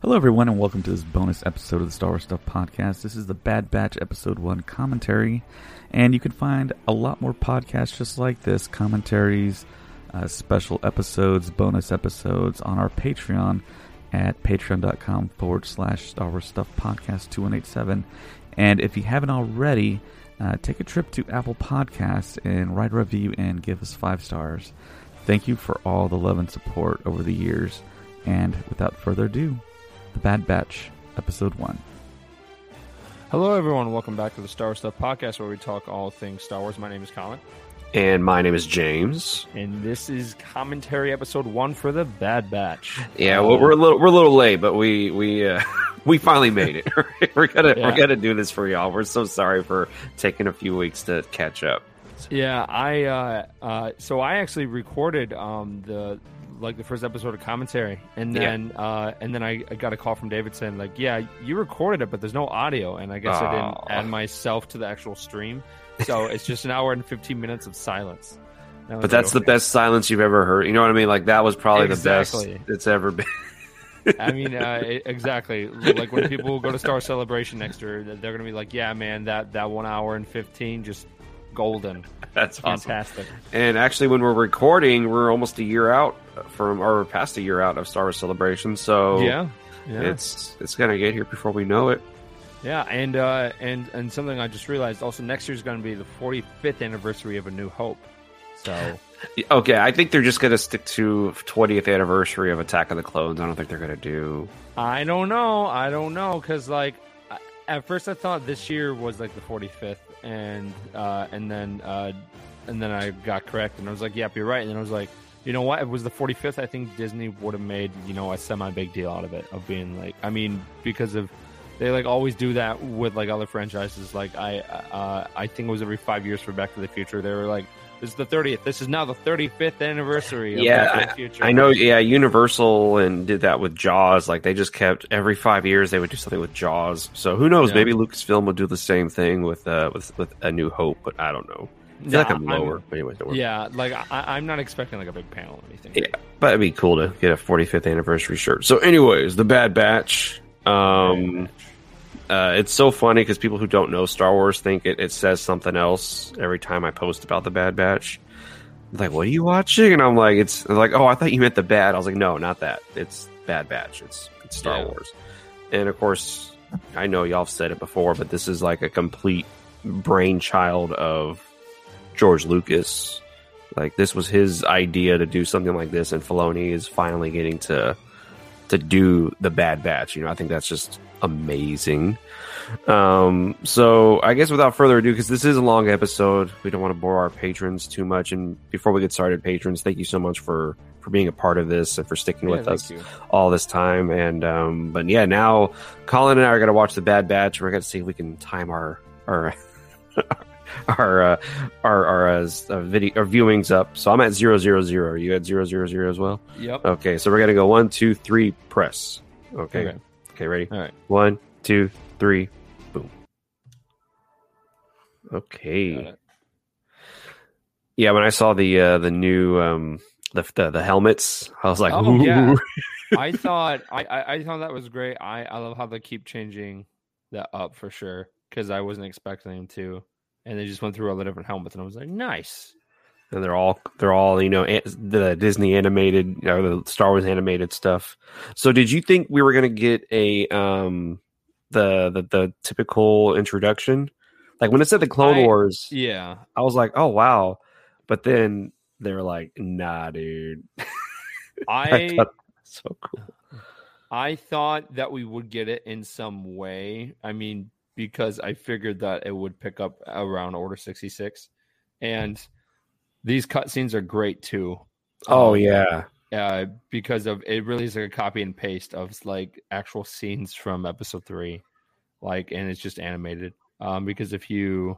Hello, everyone, and welcome to this bonus episode of the Star Wars Stuff Podcast. This is the Bad Batch Episode 1 commentary, and you can find a lot more podcasts just like this commentaries, uh, special episodes, bonus episodes on our Patreon at patreon.com forward slash Star Wars Stuff Podcast 2187. And if you haven't already, uh, take a trip to Apple Podcasts and write a review and give us five stars. Thank you for all the love and support over the years. And without further ado, The Bad Batch, Episode 1. Hello, everyone. Welcome back to the Star Wars Stuff Podcast, where we talk all things Star Wars. My name is Colin, And my name is James. and this is commentary episode one for the Bad Batch. Yeah, Um, well, we're a little we're a little late, but we we uh, we finally made it. we're gonna Yeah. we're gonna do this for y'all. We're so sorry for taking a few weeks to catch up. yeah. I uh, uh, so I actually recorded um the like the first episode of commentary, and Yeah. then uh, and then I, I got a call from David saying like, yeah, you recorded it, but there's no audio, and I guess I didn't add myself to the actual stream, so it's just an hour and fifteen minutes of silence. Was But that's the best silence you've ever heard. You know what I mean? Like that was probably Exactly. the best it's ever been. I mean, uh, exactly. Like when people go to Star Celebration next year, they're going to be like, "Yeah, man, that that one hour and fifteen, just golden, That's awesome. fantastic." And actually, when we're recording, we're almost a year out from, or past a year out of Star Wars Celebration. So Yeah, yeah, it's it's gonna get here before we know it. yeah. And uh, and and something I just realized also next year is going to be the 45th anniversary of A New Hope. So Okay, I think they're just gonna stick to 20th anniversary of Attack of the Clones. I don't think they're gonna do. I don't know, I don't know, because like I- at first I thought this year was like the 45th, and uh, and then uh, and then I got correct, and I was like, "Yep, you're right." And then I was like, "You know what? If it was the 45th, I think Disney would have made you know a semi big deal out of it, of being like, I mean, because of they like always do that with like other franchises. Like I uh, I think it was every five years for Back to the Future. They were like, "This is the 30th. This is now the 35th anniversary." Of Yeah, Back to the Future. I know, yeah, Universal and did that with Jaws. Like they just kept every five years they would do something with Jaws. So who knows? Yeah. Maybe Lucasfilm will do the same thing with uh with with A New Hope, but I don't know. I feel Nah, like I'm I'm- lower. But anyways, don't worry. Yeah, like I, I'm not expecting like a big panel or anything. Yeah, but it'd be cool to get a 45th anniversary shirt. So, anyways, the Bad Batch. Um, uh, it's so funny because people who don't know Star Wars think it, it says something else every time I post about the Bad Batch. Like, what are you watching? And I'm like, it's they're like, oh, I thought you meant the bad. I was like, no, not that. It's Bad Batch. It's it's Star Yeah. Wars. And of course, I know y'all have said it before, but this is like a complete brainchild of George Lucas. Like this was his idea to do something like this, and Filoni is finally getting to to do the Bad Batch. You know, I think that's just amazing. Um, so I guess without further ado, because this is a long episode, we don't want to bore our patrons too much. And before we get started, patrons, thank you so much for for being a part of this and for sticking Yeah, with us you. all this time. And um, but yeah, now Colin and I are gonna watch the Bad Batch. We're gonna see if we can time our our our uh, our our uh, uh, video our viewings up. So I'm at zero zero zero. Are you at zero zero zero as well? Yep. Okay, so we're gonna go one, two, three, press. Okay. Okay. Okay, ready? All right. One, two, three, boom. Okay. Yeah, when I saw the uh the new um the the, the helmets, I was like, Oh, Ooh. yeah. I thought I, I I thought that was great. I I love how they keep changing that up for sure because I wasn't expecting them to, and they just went through all the different helmets, and I was like, nice. and they're all they're all you know the Disney animated or the Star Wars animated stuff. So did you think we were gonna get a um the the, the typical introduction? Like when it said the Clone I- Wars, Yeah. I was like, oh wow, but then they were like, nah, dude. I I thought so cool. I thought that we would get it in some way. I mean, because I figured that it would pick up around Order 66. And these cutscenes are great too. Oh Um, yeah, uh, because of it really is like a copy and paste of like actual scenes from episode three, like, and it's just animated. Um, because if you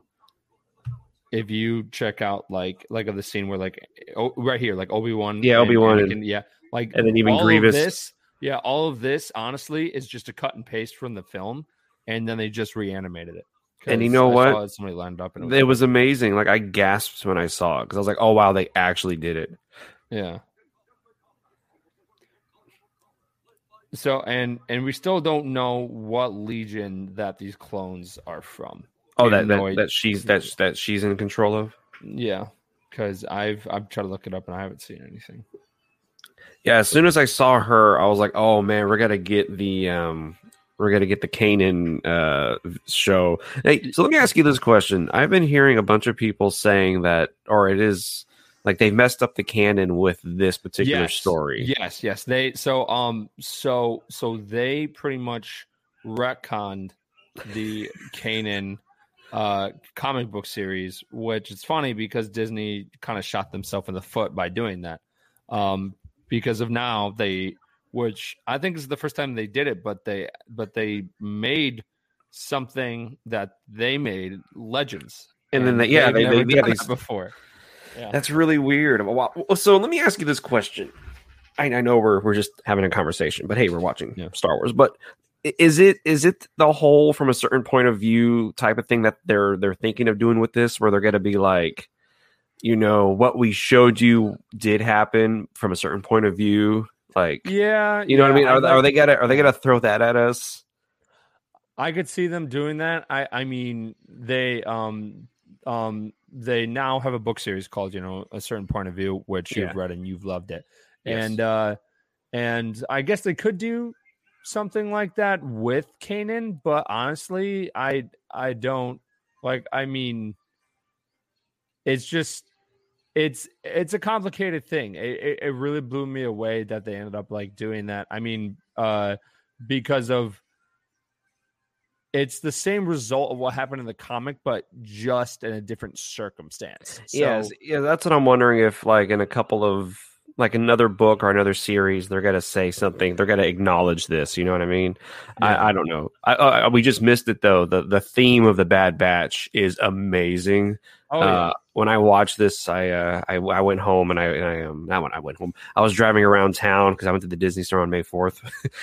if you check out like like of the scene where like oh, right here like Obi Wan Yeah, Obi-Wan and- yeah like and then even all of Grievous. this yeah all of this honestly is just a cut and paste from the film, and then they just reanimated it. And you know I what? Somebody lined up and it was amazing. Like I gasped when I saw it because I was like, oh wow, they actually did it. yeah So and and we still don't know what legion that these clones are from. Oh, that that, that she's that that she's in control of. Yeah, because I've I've tried to look it up and I haven't seen anything. Yeah, as soon as I saw her, I was like, "Oh man, we're gonna get the um, we're gonna get the Kanan uh show." Hey, so let me ask you this question: I've been hearing a bunch of people saying that, or it is like they've messed up the canon with this particular Yes. story. Yes, yes. They so um so so they pretty much retconned the Kanan uh comic book series, which is funny because Disney kind of shot themselves in the foot by doing that. Um because of now they which I think is the first time they did it, but they but they made something that they made legends. And then they- yeah, they- never they- yeah, they- that before. Yeah. That's really weird. So let me ask you this question. I, I know we're we're just having a conversation, but hey, we're watching Yeah. Star Wars. But is it is it the whole from a certain point of view type of thing that they're they're thinking of doing with this, where they're going to be like, you know, what we showed you did happen from a certain point of view, like. Yeah, You know what I mean? Are, are they gonna are they gonna throw that at us? I could see them doing that. I I mean they um um they now have a book series called you know a certain point of view which Yeah. you've read and you've loved it. Yes. And uh and I guess they could do something like that with Kanan, but honestly, I I don't like I mean it's just it's it's a complicated thing. It, it, really blew me away that they ended up like doing that. I mean, uh because of it's the same result of what happened in the comic, but just in a different circumstance. So, yes, yeah, that's what I'm wondering if like in a couple of like another book or another series, they're gonna say something. They're gonna acknowledge this. You know what I mean? Yeah. I, I don't know. I, I, we just missed it though. The the theme of the Bad Batch is amazing. Oh, yeah. uh, when I watched this, I, uh, I I went home and I, and I um not when I went home. I was driving around town because I went to the Disney store on May fourth,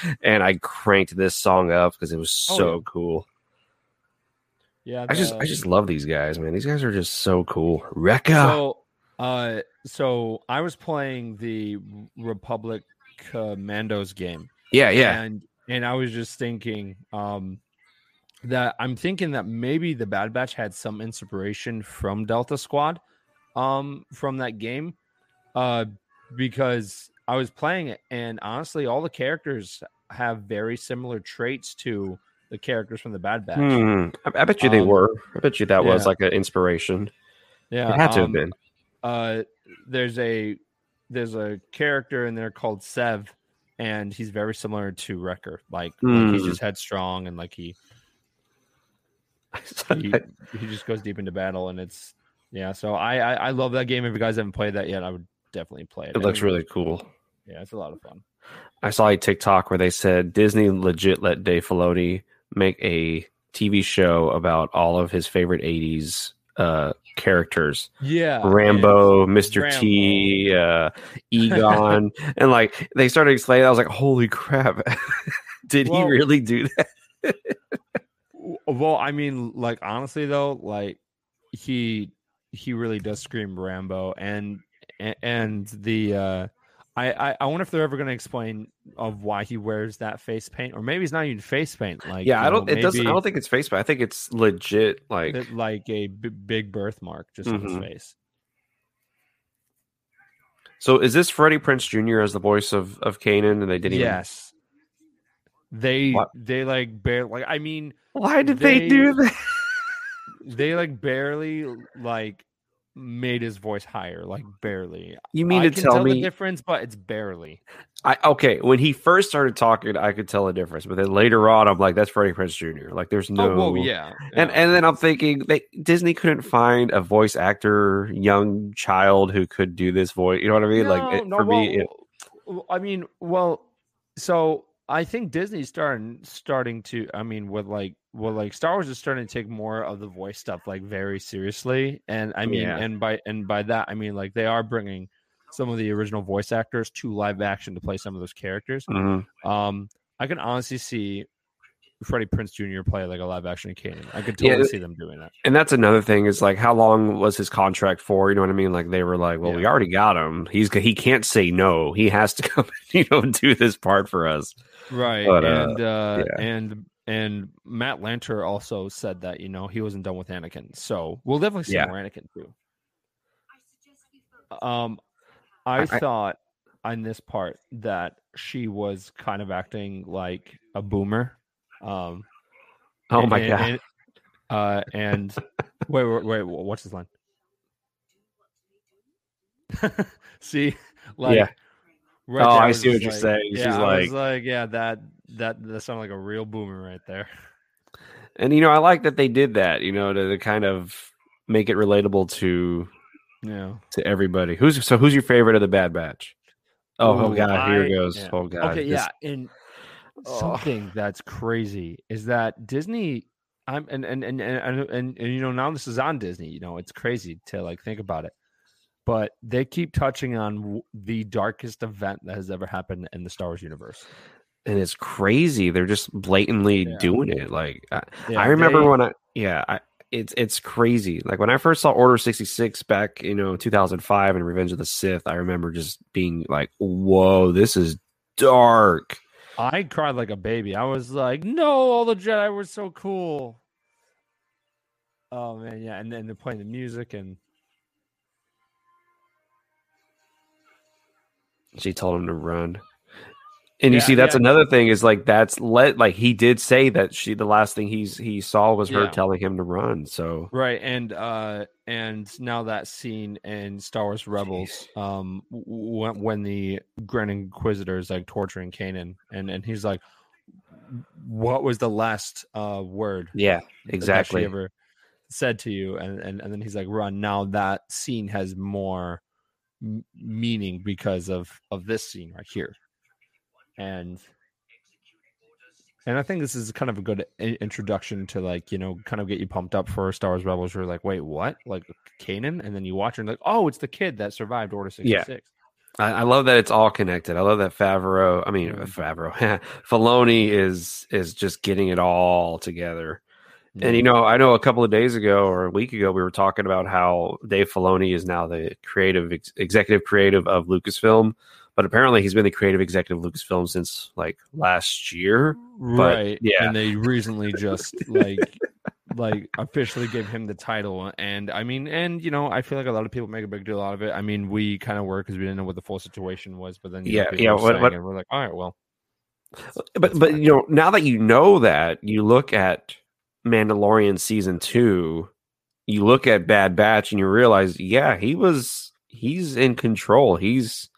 and I cranked this song up because it was Oh, so yeah. cool. yeah. I just I just love these guys, man. These guys are just so cool. Wrecker. So, uh, so I was playing the Republic Commandos game, yeah, yeah. and and I was just thinking, um, that I'm thinking that maybe the Bad Batch had some inspiration from Delta Squad, um, from that game, uh, because I was playing it, and honestly, all the characters have very similar traits to the characters from the Bad Batch. Hmm. I, I bet you they Um, were. I bet you that was like an inspiration. Yeah, it had to have um, been. Uh there's a there's a character in there called Sev and he's very similar to Wrecker. Like, like he's Mm. just headstrong and like he he, he just goes deep into battle and it's yeah, so I, I I love that game. If you guys haven't played that yet, I would definitely play it. it looks really cool. yeah, it's a lot of fun. I saw a TikTok where they said Disney legit let Dave Filoni make a TV show about all of his favorite '80s uh, characters: Yeah, Rambo, Mr. T, uh, Egon, and like they started explaining. I was like, "Holy crap! Did Well- he really do that?" Well, I mean, like honestly though, like he he really does scream Rambo, and and the uh, I I, I wonder if they're ever going to explain of why he wears that face paint, or maybe it's not even face paint. Like yeah, I don't. know, It doesn't. I don't think it's face, paint. I think it's legit. Like, that- like a b- big birthmark just on his Mhm. face. so is this Freddie Prinze Jr. as the voice of of Kanan? And they didn't. even- Yes, they What? they like bare like I mean Why did they, They- do that? they like barely like made his voice higher, like mm. barely. You mean I to tell tell me? the difference, but it's barely. I okay, when he first started talking, I could tell a difference, but then later on, I'm like, that's Freddie Prinze Jr. Like, there's no. Oh, well, yeah. And yeah. and then I'm thinking they Disney couldn't find a voice actor, young child who could do this voice. You know what I mean? like it, for me, it, I mean, well, so I think Disney's starting starting to. I mean, with like, well, like Star Wars is starting to take more of the voice stuff like very seriously, and I mean, Yeah. and by and by that I mean like they are bringing some of the original voice actors to live action to play some of those characters. Mhm. Um, I can honestly see Freddie Prinze Jr. play like a live action Kanan. I could totally Yeah. see them doing that. And that's another thing is like how long was his contract for? You know what I mean? Like they were like, well, we already got him. He's he can't say no. He has to come, you know, do this part for us. Right. But, uh, and uh, yeah. and and Matt Lanter also said that you know he wasn't done with Anakin, so we'll definitely see Yeah. more Anakin too. Um, I, I- I- thought on this part that she was kind of acting like a boomer. Um, Oh my and- god! and- uh, and wait, wait, wait, what's his line? see, like, Yeah. right Oh, I see what you're like- saying. She's Yeah, I was like- like, yeah, that that that sounded like a real boomer right there. and you know, I like that they did that. You know, to, to kind of make it relatable to Yeah. to everybody. Who's so? Who's your favorite of the Bad Batch? Oh, oh Ooh, god, here it goes. yeah. Oh god. okay, this- yeah, and Oh. something that's crazy is that Disney. I'm and and and and, and and and you know now this is on Disney. You know it's crazy to like think about it, but they keep touching on w- the darkest event that has ever happened in the Star Wars universe. and it's crazy. They're just blatantly Yeah. doing it. Like I, Yeah, I remember they- when I yeah, I, it's it's crazy. Like when I first saw Order 66 back, you know, 2005 and Revenge of the Sith, I remember just being like, "Whoa, this is dark." I cried like a baby. I was like, "No, all the Jedi were so cool." Oh man, yeah, and then they're playing the music and She told him to run. And you see that's yeah. another thing is like that's let like he did say that she the last thing he's he saw was her Yeah. telling him to run. So Right, and uh, and now that scene in Star Wars Rebels, um, when, when the Grand Inquisitor is like torturing Kanan, and and he's like, "What was the last uh word yeah, exactly. ever said to you?" And and and then he's like, "Run!" Now that scene has more m- meaning because of of this scene right here, and and I think this is kind of a good introduction to like you know kind of get you pumped up for Star Wars Rebels. You're like, wait, what? Like Kanan, and then you watch it and like, oh, it's the kid that survived Order sixty Yeah. six. I, I love that it's all connected. I love that Favreau. I mean, Mhm. Favreau, Filoni is is just getting it all together. And you know, I know a couple of days ago or a week ago, we were talking about how Dave Filoni is now the creative ex- executive creative of Lucasfilm, but apparently he's been the creative executive of Lucasfilm since like last year. right? yeah. and they recently just like like officially gave him the title, and I mean, and you know, I feel like a lot of people make a big deal out of it. I mean, we kind of were because we didn't know what the full situation was, but then you know, Yeah, yeah, what- what- we're like, all right, well, uh, But but you know, now that you know that, you look at Mandalorian season two, you look at Bad Batch, and you realize, yeah, he was he's in control. He's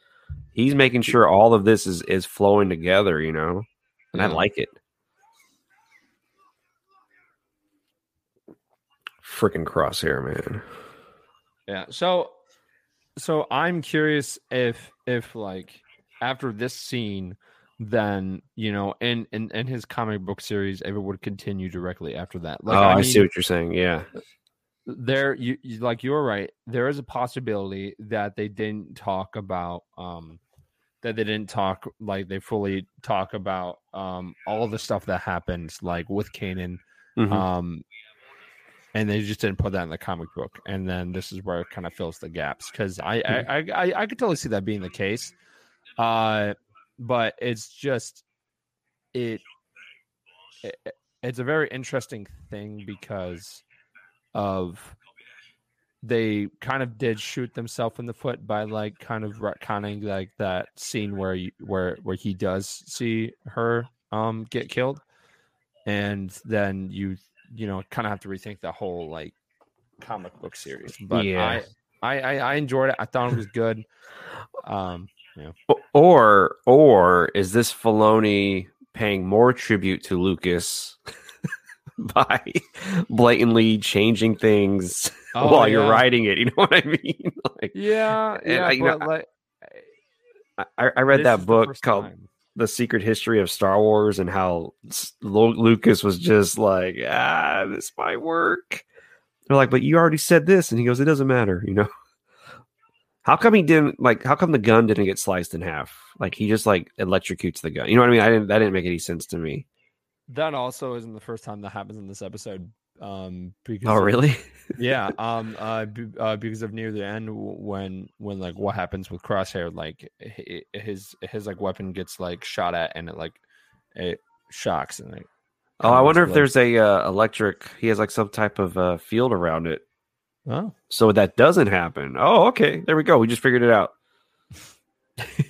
he's making sure all of this is is flowing together. You know, and I like it. Freaking crosshair, man. Yeah. So so I'm curious if if like after this scene then you know in in, in his comic book series if it would continue directly after that. Like oh, I, mean, see what you're saying. Yeah, there you, you like you're right. There is a possibility that they didn't talk about um that they didn't talk like they fully talk about um all the stuff that happens like with Kanan Mhm. um and they just didn't put that in the comic book and then this is where it kind of fills the gaps because I, I I I I could totally see that being the case uh but it's just it, it it's a very interesting thing because of they kind of did shoot themselves in the foot by like kind of retconning like that scene where you, where where he does see her um get killed. And then you you know kind of have to rethink the whole like comic book series. But Yeah. I, I i i enjoyed it. I thought it was good. Um O- or or is this Filoni paying more tribute to Lucas by blatantly changing things Oh, while you're writing it? You know what I mean? like, yeah yeah I- you know, like I, I read that is the book called time. "The Secret History of Star Wars" and how Lucas was just like, "Ah, this might work." They're like, "But you already said this," and he goes, "It doesn't matter," you know. How come he didn't like? How come the gun didn't get sliced in half? Like he just like electrocutes the gun. You know what I mean? I didn't. That didn't make any sense to me. That also isn't the first time that happens in this episode. Um, because Oh, of- really? yeah. Um. Uh. b- uh. Because of near the end, when when like what happens with Crosshair, like his his like weapon gets like shot at, and it like it shocks and like. oh, I wonder if there's a uh, electric. He has like some type of uh, field around it, Oh. so that doesn't happen. Oh, okay. There we go. We just figured it out.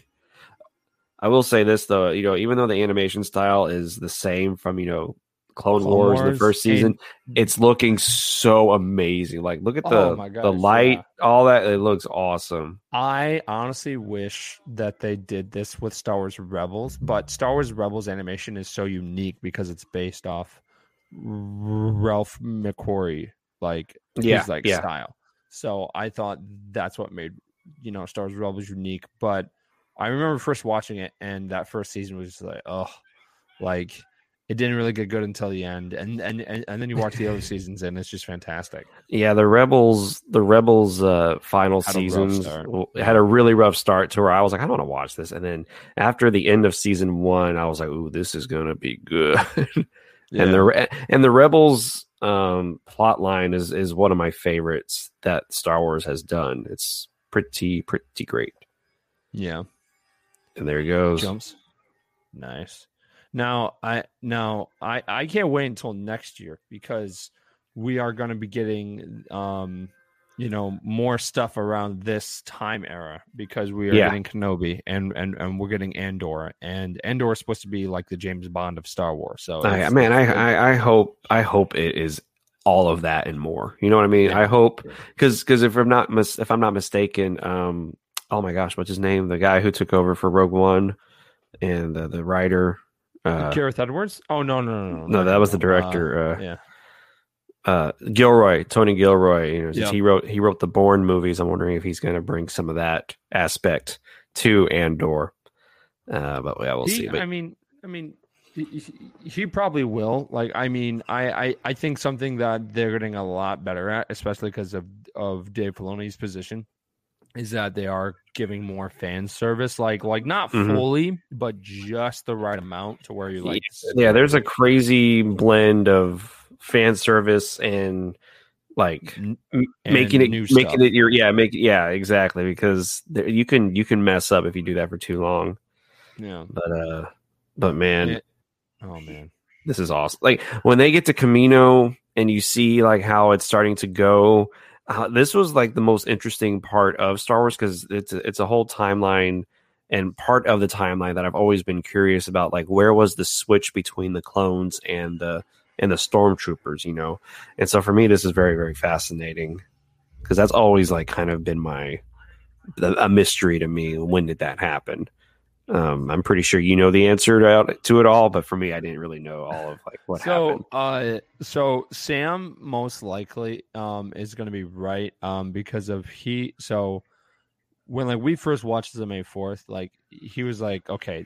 I will say this though, you know, even though the animation style is the same from you know Clone, Clone Wars, the first season, and- it's looking so amazing. Like, look at the Oh my the light, yeah. all that. It looks awesome. I honestly wish that they did this with Star Wars Rebels, but Star Wars Rebels animation is so unique because it's based off R- Ralph McQuarrie, like Yeah, his like yeah. style. So I thought that's what made you know Star Wars Rebels unique. But I remember first watching it, and that first season was just like, oh, like it didn't really get good until the end, and and and, and then you watch the other seasons, and it's just fantastic. Yeah, the Rebels, the Rebels uh final Had seasons had a really rough start to where I was like, I don't want to watch this. And then after the end of season one, I was like, Ooh, this is gonna be good. And the and the Rebels um plot line is is one of my favorites that Star Wars has done. It's pretty pretty great. yeah. And there he goes. jumps. Nice. Now I now I I can't wait until next year because we are going to be getting um you know more stuff around this time era because we are Yeah. getting Kenobi and and and we're getting Andor and Andor is supposed to be like the James Bond of Star Wars. So I, man, I, I I hope I hope it is all of that and more. You know what I mean? Yeah. I hope because because if I'm not mis- if I'm not mistaken, um, oh my gosh, what's his name? The guy who took over for Rogue One and the the writer. Uh, Gareth Edwards. Oh no no no no no, that was the director. Uh, yeah. uh, Gilroy, Tony Gilroy. You know, Yeah. he wrote he wrote the Bourne movies. I'm wondering if he's going to bring some of that aspect to Andor. Uh, but yeah, we'll he, see. But I mean, I mean, he, he- he probably will. Like, I mean, I, I, I think something that they're getting a lot better at, especially because of of Dave Filoni's position, is that they are giving more fan service. Like, like not Mhm. fully, but just the right amount to where you like. yeah, there's a crazy blend of fan service and like and making it new making stuff. it your yeah make yeah exactly because there, you can you can mess up if you do that for too long Yeah. but uh but man Yeah. Oh man. this is awesome like when they get to kamino and you see like how it's starting to go uh, this was like the most interesting part of star wars because it's a, it's a whole timeline and part of the timeline that i've always been curious about like where was the switch between the clones and the and the stormtroopers you know? And so for me this is very very fascinating because that's always like kind of been my a mystery to me when did that happen um, I'm pretty sure you know the answer to, to it all, but for me, I didn't really know all of like what happened. so, uh, so Sam most likely um is going to be right um because of he. So when like we first watched the May fourth, like he was like, okay,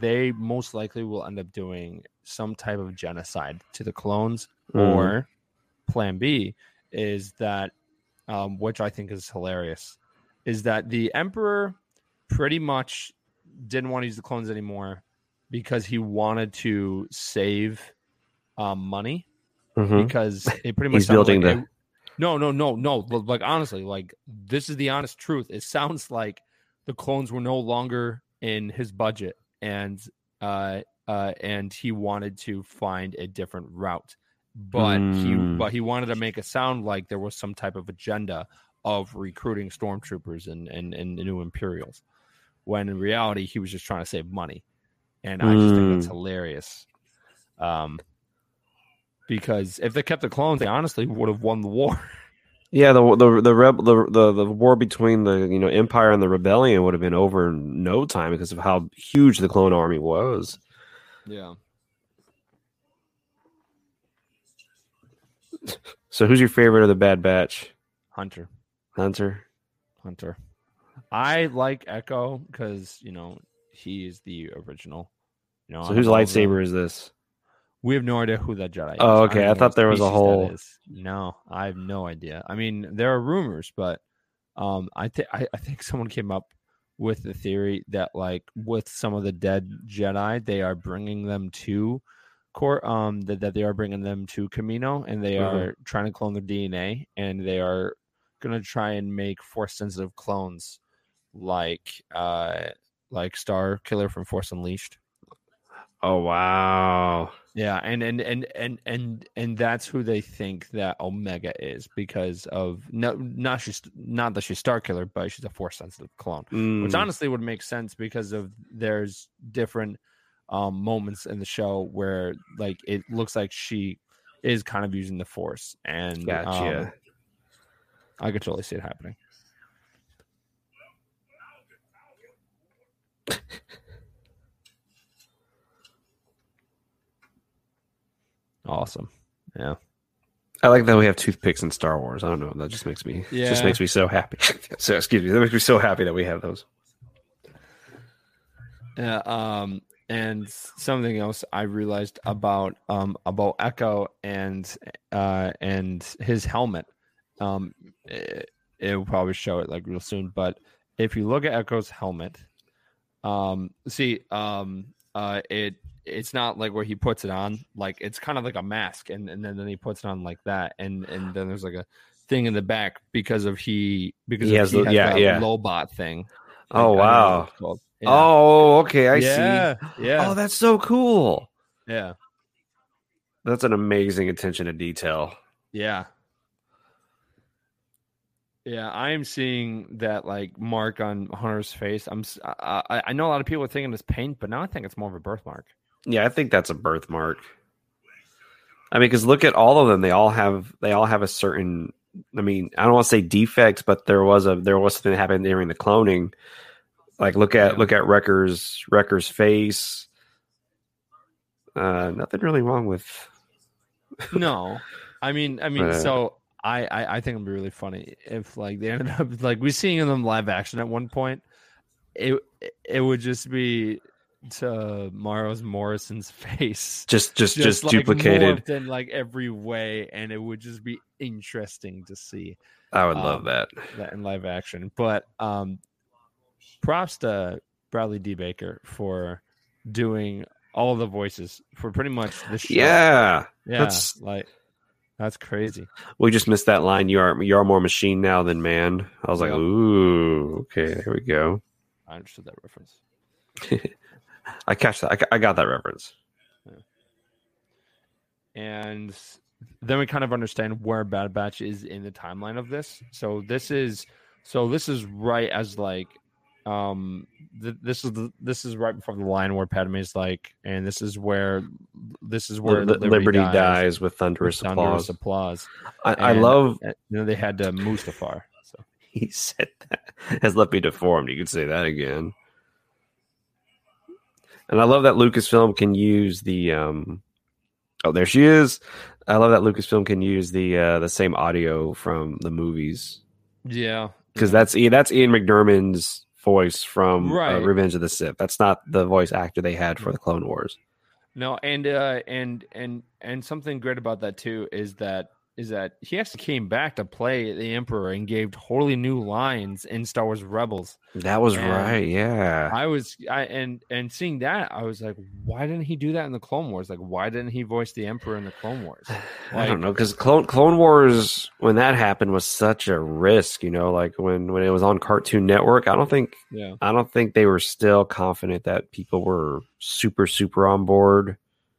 they most likely will end up doing some type of genocide to the clones, Mhm. or Plan B is that, um, which I think is hilarious, is that the Emperor pretty much didn't want to use the clones anymore because he wanted to save um, money Mhm. because it pretty much He's building like the- it- no no no no like honestly like this is the honest truth it sounds like the clones were no longer in his budget and uh uh and he wanted to find a different route but he Mm. but he wanted to make it sound like there was some type of agenda of recruiting stormtroopers and and, and new imperials when in reality he was just trying to save money and i just think that's Mm. hilarious um because if they kept the clones, they honestly would have won the war. Yeah, the the the, reb, the the the war between the you know empire and the rebellion would have been over in no time because of how huge the clone army was. Yeah. So, who's your favorite of the Bad Batch? Hunter. Hunter. Hunter. I like Echo because, you know, he is the original. You know, So, whose all of lightsaber is this? We have no idea who that Jedi is. Oh, okay. even I thought there was a whole- No, I have no idea. I mean, there are rumors, but um, I think I I think someone came up with the theory that like with some of the dead Jedi, they are bringing them to core um that, that they are bringing them to Kamino and they Mhm. are trying to clone their DNA and they are gonna try and make force sensitive clones like uh like Starkiller from Force Unleashed. Oh wow. Yeah, and and and and and and that's who they think that Omega is because of no not she's not that she's Star Killer, but she's a force sensitive clone. Which Mm. honestly would make sense because of there's different um moments in the show where like it looks like she is kind of using the force and Gotcha. um, I could totally see it happening. Awesome. Yeah. I like that we have toothpicks in Star Wars. I don't know. That just makes me just makes me so happy. so excuse me. That makes me so happy that we have those. Yeah, um, and something else I realized about um about Echo and uh and his helmet. Um, it, it will probably show it like real soon, but if you look at Echo's helmet, um, see, um, uh, it it's not like where he puts it on, like it's kind of like a mask, and and then, then he puts it on like that, and and then there's like a thing in the back because of he because He of has he the- has yeah, that yeah. Lobot thing. Oh I don't know what wow. it's. Yeah. Oh, okay. I yeah, see. Yeah. Oh, that's so cool. yeah. That's an amazing attention to detail. Yeah. Yeah, I am seeing that like mark on Hunter's face. I'm I know a lot of people are thinking it's paint, but now I think it's more of a birthmark. Yeah, I think that's a birthmark. I mean, because look at all of them; they all have they all have a certain. I mean, I don't want to say defects, but there was a there was something that happened during the cloning. Like look at Yeah. look at Wrecker's Wrecker's face. Uh, nothing really wrong with. No, I mean, I mean, so I, I I think it'd be really funny if like they ended up like we seeing them live action at one point. It it would just be to Maros Morrison's face. Just just just, like, duplicated. in like every way, and it would just be interesting to see. I would um, love that. that in live action. But um props to Bradley D. Baker for doing all the voices for pretty much the show. Yeah, yeah, that's- like that's crazy. we just missed that line. You are you are more machine now than man. I was like, Yep. ooh, okay, there we go. I understood that reference. I catch that. I, I got that reference. And then we kind of understand where Bad Batch is in the timeline of this. So this is so this is right as like um th- this is the, this is right before the line where Padme is like and this is where this is where Li- Liberty, dies, with with thunderous thunderous applause. applause. I, I love uh, You know, they had to Mustafar. So he said that has left me deformed. You could say that again. And I love that Lucasfilm can use the um oh there she is. I love that Lucasfilm can use the uh the same audio from the movies yeah, because that's Ian- that's Ian McDiarmid's voice from uh, Right. Revenge of the Sith. That's not the voice actor they had for the Clone Wars. no, and uh, and and and something great about that too is that is that he actually came back to play the Emperor and gave totally new lines in Star Wars Rebels. That was And right, yeah. I was I and and seeing that I was like, why didn't he do that in the Clone Wars? Like, why didn't he voice the Emperor in the Clone Wars? I don't know because Clone Clone Wars when that happened was such a risk. You know, like when when it was on Cartoon Network. I don't think Yeah, I don't think they were still confident that people were super super on board.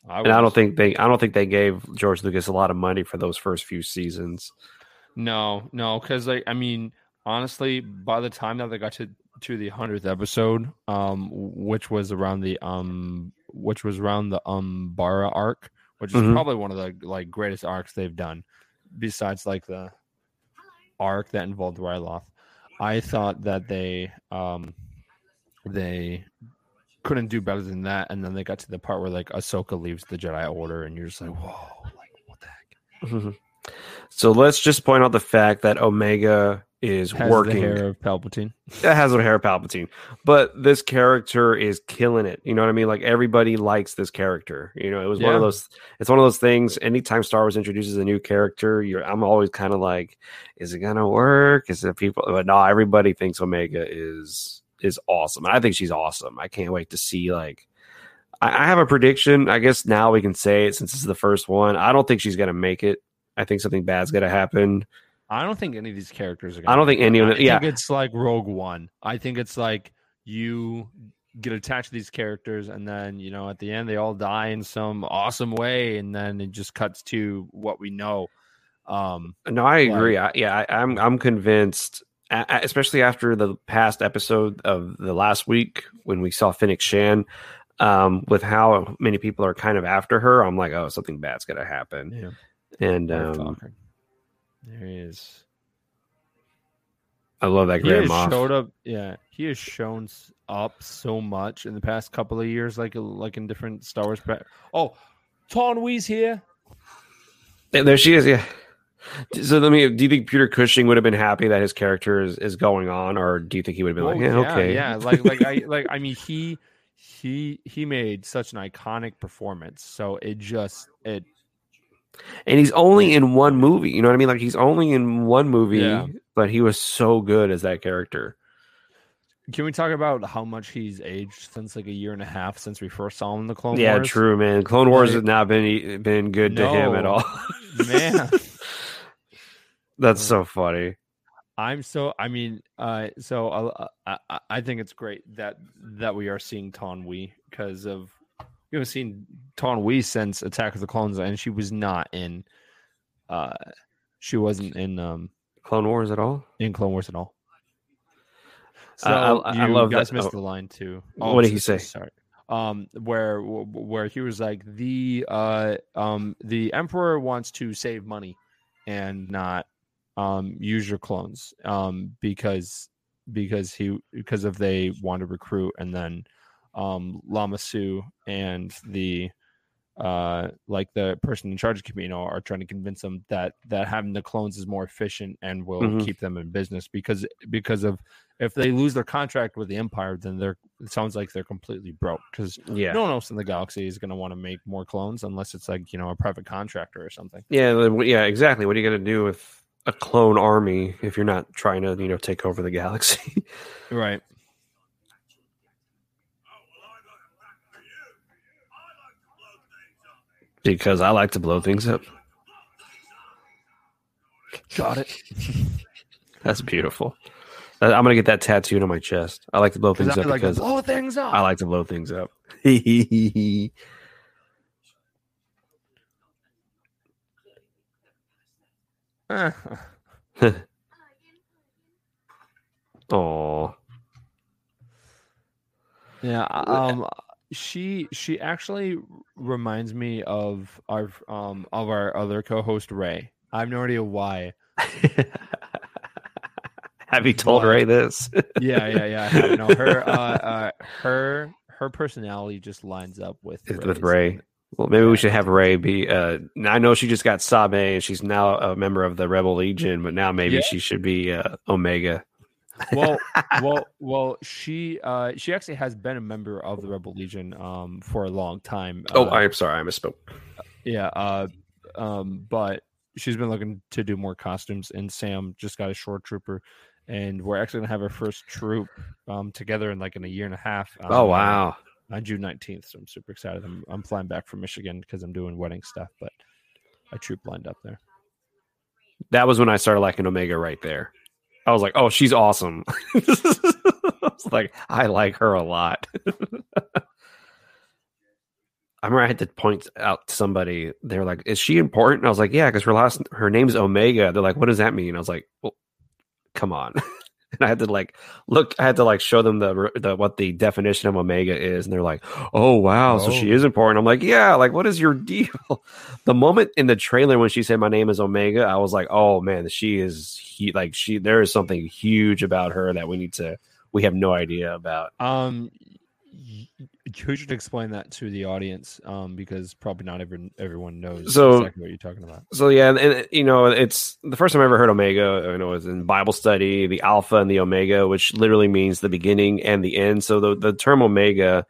I And I don't think they I don't think they gave George Lucas a lot of money for those first few seasons. No, no, because like I mean, honestly, by the time that they got to to the hundredth episode, um, which was around the um, which was around the Umbara arc, which is Mhm. probably one of the like greatest arcs they've done, besides like the arc that involved Ryloth. I thought that they um, they couldn't do better than that, and then they got to the part where like Ahsoka leaves the Jedi Order, and you're just like, whoa, like what the heck? Mm-hmm. so let's just point out the fact that Omega is Has working. the hair of Palpatine. that has the hair of Palpatine, but this character is killing it. You know what I mean? Like everybody likes this character. You know, it was one of those. It's one of those things. Anytime Star Wars introduces a new character, you're. I'm always kind of like, is it gonna work? Is it people? But no, everybody thinks Omega is is awesome. I think she's awesome. I can't wait to see like. I, I have a prediction. I guess now we can say it since this is the first one. I don't think she's gonna make it. I think something bad's gonna happen. I don't think any of these characters are. Going to I don't think any of them. Yeah, think it's like Rogue One. I think it's like you get attached to these characters, and then you know at the end they all die in some awesome way, and then it just cuts to what we know. Um, No, I agree. I, yeah, I, I'm I'm convinced, especially after the past episode of the last week when we saw Fennec Shand, um, with how many people are kind of after her. I'm like, oh, something bad's gonna happen. yeah, And um, there he is. I love that He Grand has Moff. showed up. Yeah, he has shown up so much in the past couple of years, like like in different Star Wars. Pre- oh, Taun We's here. There she is. Yeah. So let me. Do you think Peter Cushing would have been happy that his character is, is going on, or do you think he would have been Oh, like, yeah, okay, yeah, like like I like I mean he he he made such an iconic performance, so it just it And he's only in one movie. You know what I mean? Like he's only in one movie, Yeah. but he was so good as that character. Can we talk about how much he's aged since like a year and a half since we first saw him in the Clone yeah, Wars? Yeah, true, man. Clone Wars has not been been good to him at all. Man, That's so funny. I'm so. I mean, uh, so uh, I, I I think it's great that that we are seeing Taun We because of we haven't seen Taun We since Attack of the Clones, and she was not in. Uh, she wasn't in um Clone Wars at all? in Clone Wars at all. So I- I- I you love guys that- missed oh. the line too. Oh, What did he say? Sorry. Um, where where he was like the uh um the Emperor wants to save money and not um use your clones um because because he because if they want to recruit and then um Lama Su and the uh like the person in charge of Kamino are trying to convince them that that having the clones is more efficient and will Mhm. keep them in business because because of if they lose their contract with the empire then they're it sounds like they're completely broke because Yeah. no one else in the galaxy is going to want to make more clones unless it's like you know a private contractor or something Yeah, yeah, exactly. What are you gonna do with a clone army if you're not trying to, you know, take over the galaxy? right because I like to blow things up. got it That's beautiful. I'm gonna get that tattooed on my chest. I like to blow things up like because blow things up I like to blow things up. Oh, Yeah, um she she actually reminds me of our um of our other co-host Ray. I have no idea why. have you told But- Ray this? Yeah, yeah, yeah. I have. No, her uh, uh her her personality just lines up with with Ray's. Ray. Well, maybe we should have Ray be. Uh, I know she just got Sabe, and she's now a member of the Rebel Legion, but now maybe Yeah. she should be uh, Omega. well well well she uh she actually has been a member of the rebel legion um for a long time Oh, uh, I'm sorry, I misspoke. yeah uh um but she's been looking to do more costumes and sam just got a shoretrooper and we're actually gonna have our first troop um together in like in a year and a half Oh on, uh, wow, on june 19th so i'm super excited i'm, I'm flying back from michigan because i'm doing wedding stuff but a troop lined up there that was when I started liking Omega. Right there, I was like, oh, she's awesome. I was like, I like her a lot. I remember I had to point out to somebody. They were like, "Is she important?" I was like, "Yeah," because her last her name's Omega. They're like, "What does that mean?" I was like, "Well, come on." and I had to like look. I had to like show them the the what the definition of Omega is, and they're like, "Oh wow, so she Oh. is important." I'm like, "Yeah." Like, what is your deal? The moment in the trailer when she said my name is Omega, I was like, "Oh man, she is he like she there is something huge about her that we need to we have no idea about." Um, you should explain that to the audience, um, because probably not everyone everyone knows So- exactly what you're talking about. So yeah, and, and you know, it's the first time I ever heard Omega. You know, it was in Bible study, the Alpha and the Omega, which literally means the beginning and the end. So the the term Omega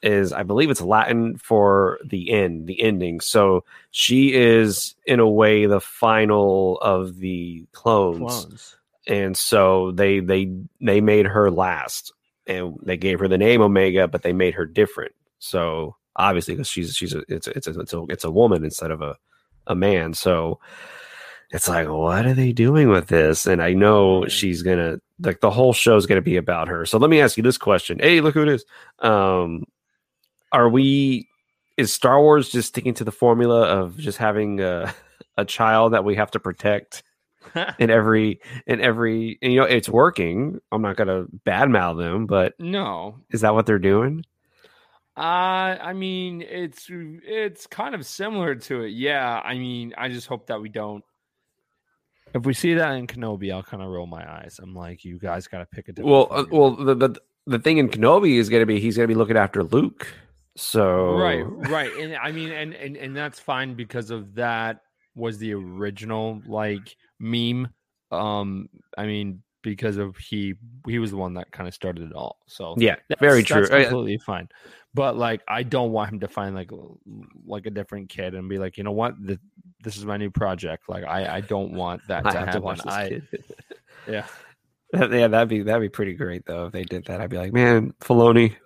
is, I believe, it's Latin for the end, the ending. So she is, in a way, the final of the clones, Clones. and so they they they made her last, and they gave her the name Omega, but they made her different. So obviously because she's she's a, it's a, it's a, it's a it's a woman instead of a a man. So it's like, what are they doing with this? And I know she's gonna like the whole show's gonna be about her. So let me ask you this question. Hey, look who it is. Um, are we? Is Star Wars just sticking to the formula of just having a, a child that we have to protect in every in every? And, you know, it's working. I'm not gonna badmouth them, but no, is that what they're doing? Uh, I mean, it's it's kind of similar to it. Yeah, I mean, I just hope that we don't. If we see that in Kenobi, I'll kind of roll my eyes. I'm like, you guys got to pick a different. Well, uh, well, the, the the thing in Kenobi is going to be he's going to be looking after Luke. So right, right, and I mean, and and and that's fine because of that was the original like meme. Um, I mean, because of he he was the one that kind of started it all. So yeah, that's, very true. Uh, completely fine. But like, I don't want him to find like like a different kid and be like, you know what, the, this is my new project. Like, I I don't want that to to happen. watch I yeah. Yeah, that'd be that'd be pretty great though if they did that. I'd be like, man, Filoni.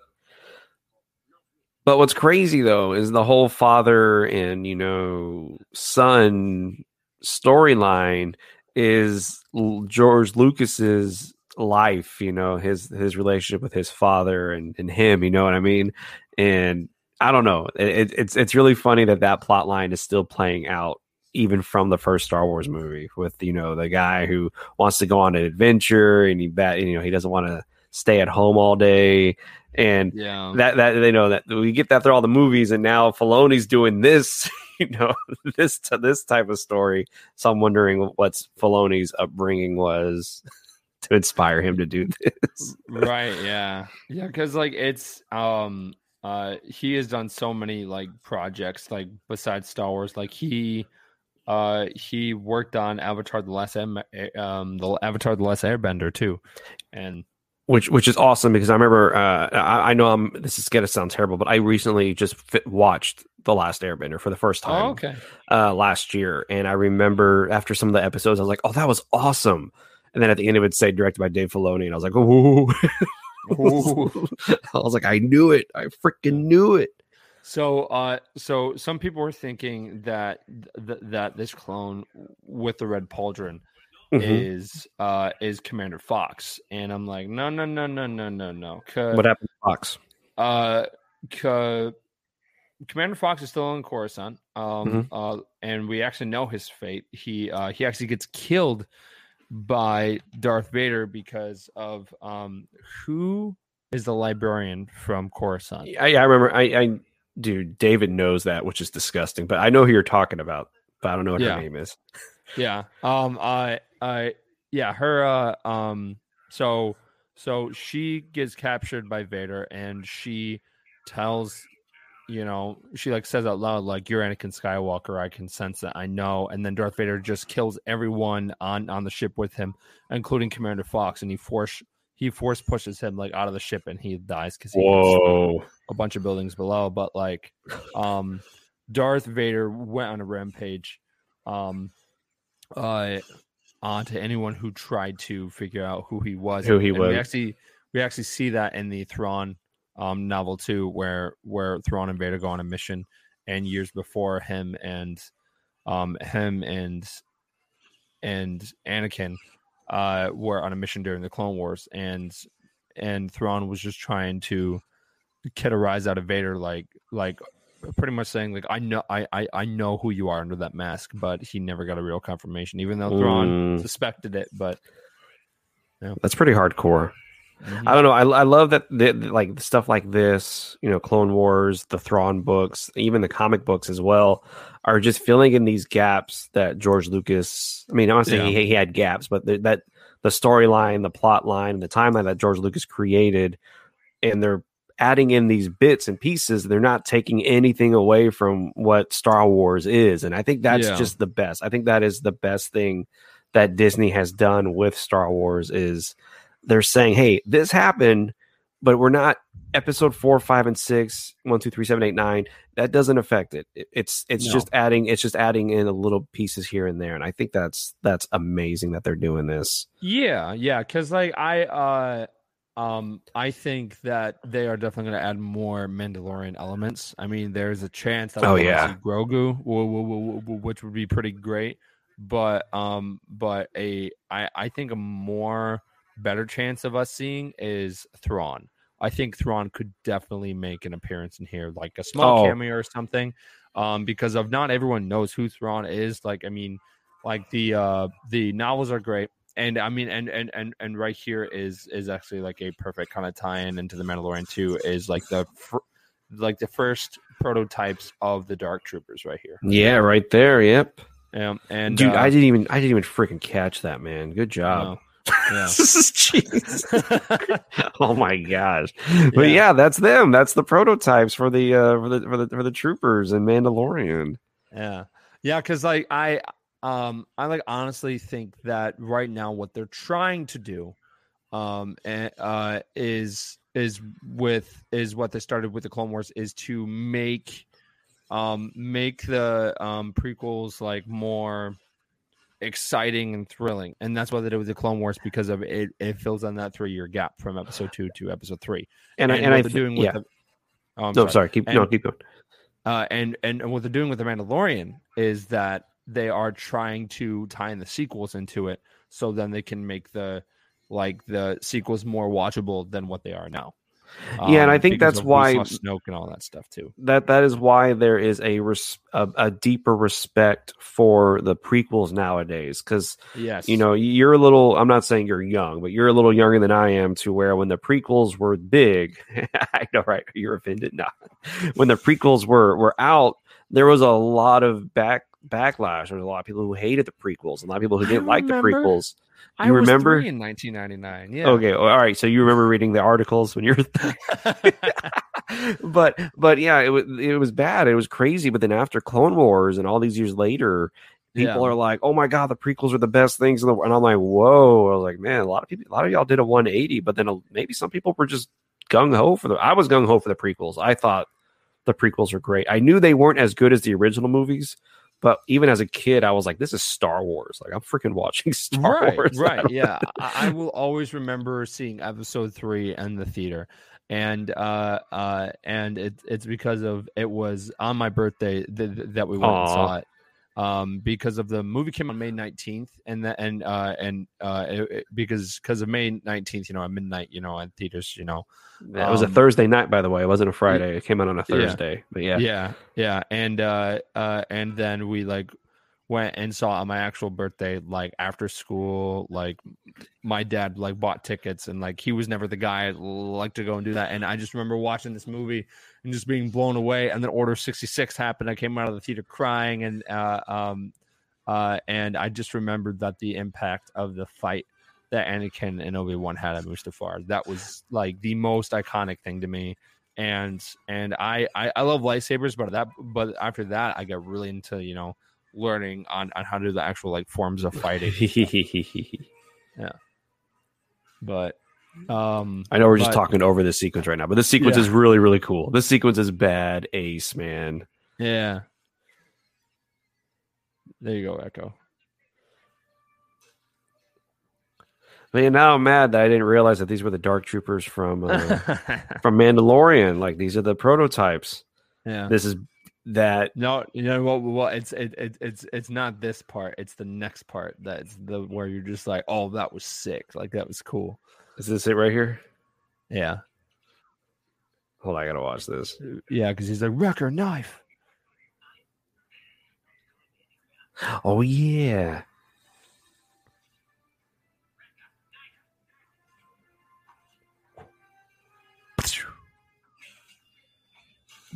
But what's crazy though is the whole father and you know son storyline is George Lucas's life. You know his his relationship with his father and and him. You know what I mean? And I don't know. It, it, it's it's really funny that that plot line is still playing out even from the first Star Wars movie with you know the guy who wants to go on an adventure and he bat you know he doesn't want to stay at home all day and Yeah. that that they know that we get that through all the movies and now Filoni's doing this you know this this type of story. So I'm wondering what's Filoni's upbringing was to inspire him to do this. right yeah. Yeah because like it's um uh he has done so many like projects like besides star wars like he uh he worked on avatar the last Air- um the avatar the last airbender too. And which which is awesome because I remember uh, I, I know I'm this is gonna sound terrible, but I recently just fit, watched the Last Airbender for the first time oh okay uh, last year, and I remember after some of the episodes, I was like, "Oh, that was awesome!" And then at the end, it would say directed by Dave Filoni, and I was like, "Ooh!" I was like, "I knew it! I freaking knew it!" So, uh, so some people were thinking that th- that this clone with the red pauldron Mhm. is uh is Commander Fox, and I'm like, no, no, no, no, no, no, no. What happened to Fox? Uh, Commander Fox is still in Coruscant. Um, Mhm. uh, and we actually know his fate. He uh he actually gets killed by Darth Vader because of um who is the librarian from Coruscant. I, I remember. I, I dude, David knows that, which is disgusting. But I know who you're talking about, but I don't know what Yeah. her name is. Yeah. Um. I. I. Yeah. Her. Uh. Um. So. So she gets captured by Vader, and she tells, you know, she like says out loud, like, "You're Anakin Skywalker. I can sense that. I know." And then Darth Vader just kills everyone on on the ship with him, including Commander Fox, and he force he force pushes him like out of the ship, and he dies because he Whoa! a bunch of buildings below, but like um Darth Vader went on a rampage um uh onto anyone who tried to figure out who he was. Who he And was. We actually we actually see that in the Thrawn um novel too, where where Thrawn and Vader go on a mission and years before him and um him and and Anakin uh were on a mission during the Clone Wars and and Thrawn was just trying to get a rise out of Vader, like like pretty much saying like I know I, I I know who you are under that mask, but he never got a real confirmation, even though Thrawn Mm. suspected it. But That's pretty hardcore. mhm. I don't know. I, I love that the, the- like stuff like this, you know, Clone Wars, the Thrawn books, even the comic books as well, are just filling in these gaps that George Lucas. I mean, I'm not saying Yeah. he, he had gaps, but the, that the storyline, the plot line, the timeline that George Lucas created, and they're adding in these bits and pieces. They're not taking anything away from what Star Wars is, and I think that's Yeah. just the best. I think that is the best thing that Disney has done with Star Wars is they're saying, "Hey, this happened, but we're not episode four, five, and six, one, two, three, seven, eight, nine. That doesn't affect it. It- It's it's No. just adding it's just adding in a little pieces here and there, and I think that's that's amazing that they're doing this. yeah, yeah, because like I uh um, I think that they are definitely going to add more Mandalorian elements. I mean, there's a chance that Oh, yeah. see Grogu, wh- wh- wh- wh- which would be pretty great. But um, but a I I think a more better chance of us seeing is Thrawn. I think Thrawn could definitely make an appearance in here, like a small Oh. cameo or something. Um, because of not everyone knows who Thrawn is. Like, I mean, like the uh the novels are great and i mean and and and, and right here is is actually like a perfect kind of tie-in into the mandalorian too. is like the fir- like the first prototypes of the dark troopers right here Yeah, right there. Yep. um, and Dude, uh, I didn't even I didn't even freaking catch that, man. Good job. no. yeah this is jeez. oh my gosh. But Yeah. yeah. that's them. That's the prototypes for the uh for the for the for the troopers and Mandalorian. Yeah. Yeah, because like I um I like honestly think that right now what they're trying to do um and uh is is with is what they started with the Clone Wars is to make um make the um prequels like more exciting and thrilling. And that's what they did with the Clone Wars because of it it fills in that three year gap from episode two to episode three. And, I and I they're doing with yeah. the oh, I'm no, sorry. Keep no, keep going. uh, and, and and what they're doing with the Mandalorian is that they are trying to tie in the sequels into it, so then they can make the like the sequels more watchable than what they are now. Yeah, and I um, think that's why- Snoke and all that stuff too. that that is why there is a res- a, a deeper respect for the prequels nowadays because Yes, you know you're a little i'm not saying you're young but you're a little younger than i am to where when the prequels were big i know right you're offended now. when the prequels were were out there was a lot of back backlash there was a lot of people who hated the prequels a lot of people who didn't like the prequels I you was remember? three in 1999. Yeah. okay all right so you remember reading the articles when you're but but yeah, it was it was bad. It was crazy. But then after Clone Wars and all these years later, people Yeah. are like, "Oh my god, the prequels are the best things in the world." And I'm like, "Whoa!" I was like, "Man, a lot of people, a lot of y'all did a 180." But then uh, maybe some people were just gung ho for the. I was gung ho for the prequels. I thought the prequels were great. I knew they weren't as good as the original movies. But even as a kid, I was like, "This is Star Wars! Like I'm freaking watching Star right, Wars." right, yeah. I, I will always remember seeing episode three in the theater, and uh, uh, and it, it's because of it was on my birthday th- th- that we went and saw it. Um, because of the movie came on May nineteenth, and that and uh and uh it, it- because because of May nineteenth, you know, at midnight, you know, at theaters, you know, It was a Um, Thursday night, by the way. It wasn't a Friday. It came out on a Thursday. But yeah, yeah yeah and uh uh and then we like went and saw on my actual birthday like after school like my dad like bought tickets and like he was never the guy like to go and do that and i just remember watching this movie and just being blown away. And then order 66 happened. I came out of the theater crying. And uh um uh and i just remembered that the impact of the fight that Anakin and Obi-Wan had at Mustafar that was like the most iconic thing to me. And and I, I I love lightsabers, but that but after that I got really into you know learning on on how to do the actual like forms of fighting. Yeah, but um, I know we're just talking over this sequence right now, but this sequence Yeah. is really, really cool. This sequence is bad ace, man. yeah, there you go, Echo. Man, now I'm mad that I didn't realize that these were the dark troopers from uh, from Mandalorian. Like these are the prototypes. yeah. This is that. No, you know what? Well, it's it, it, it's it's not this part. It's the next part that's the where you're just like, oh, that was sick. Like that was cool. Is this it right here? Yeah, Hold on, I gotta watch this. yeah, because he's like Wrecker knife. Oh yeah.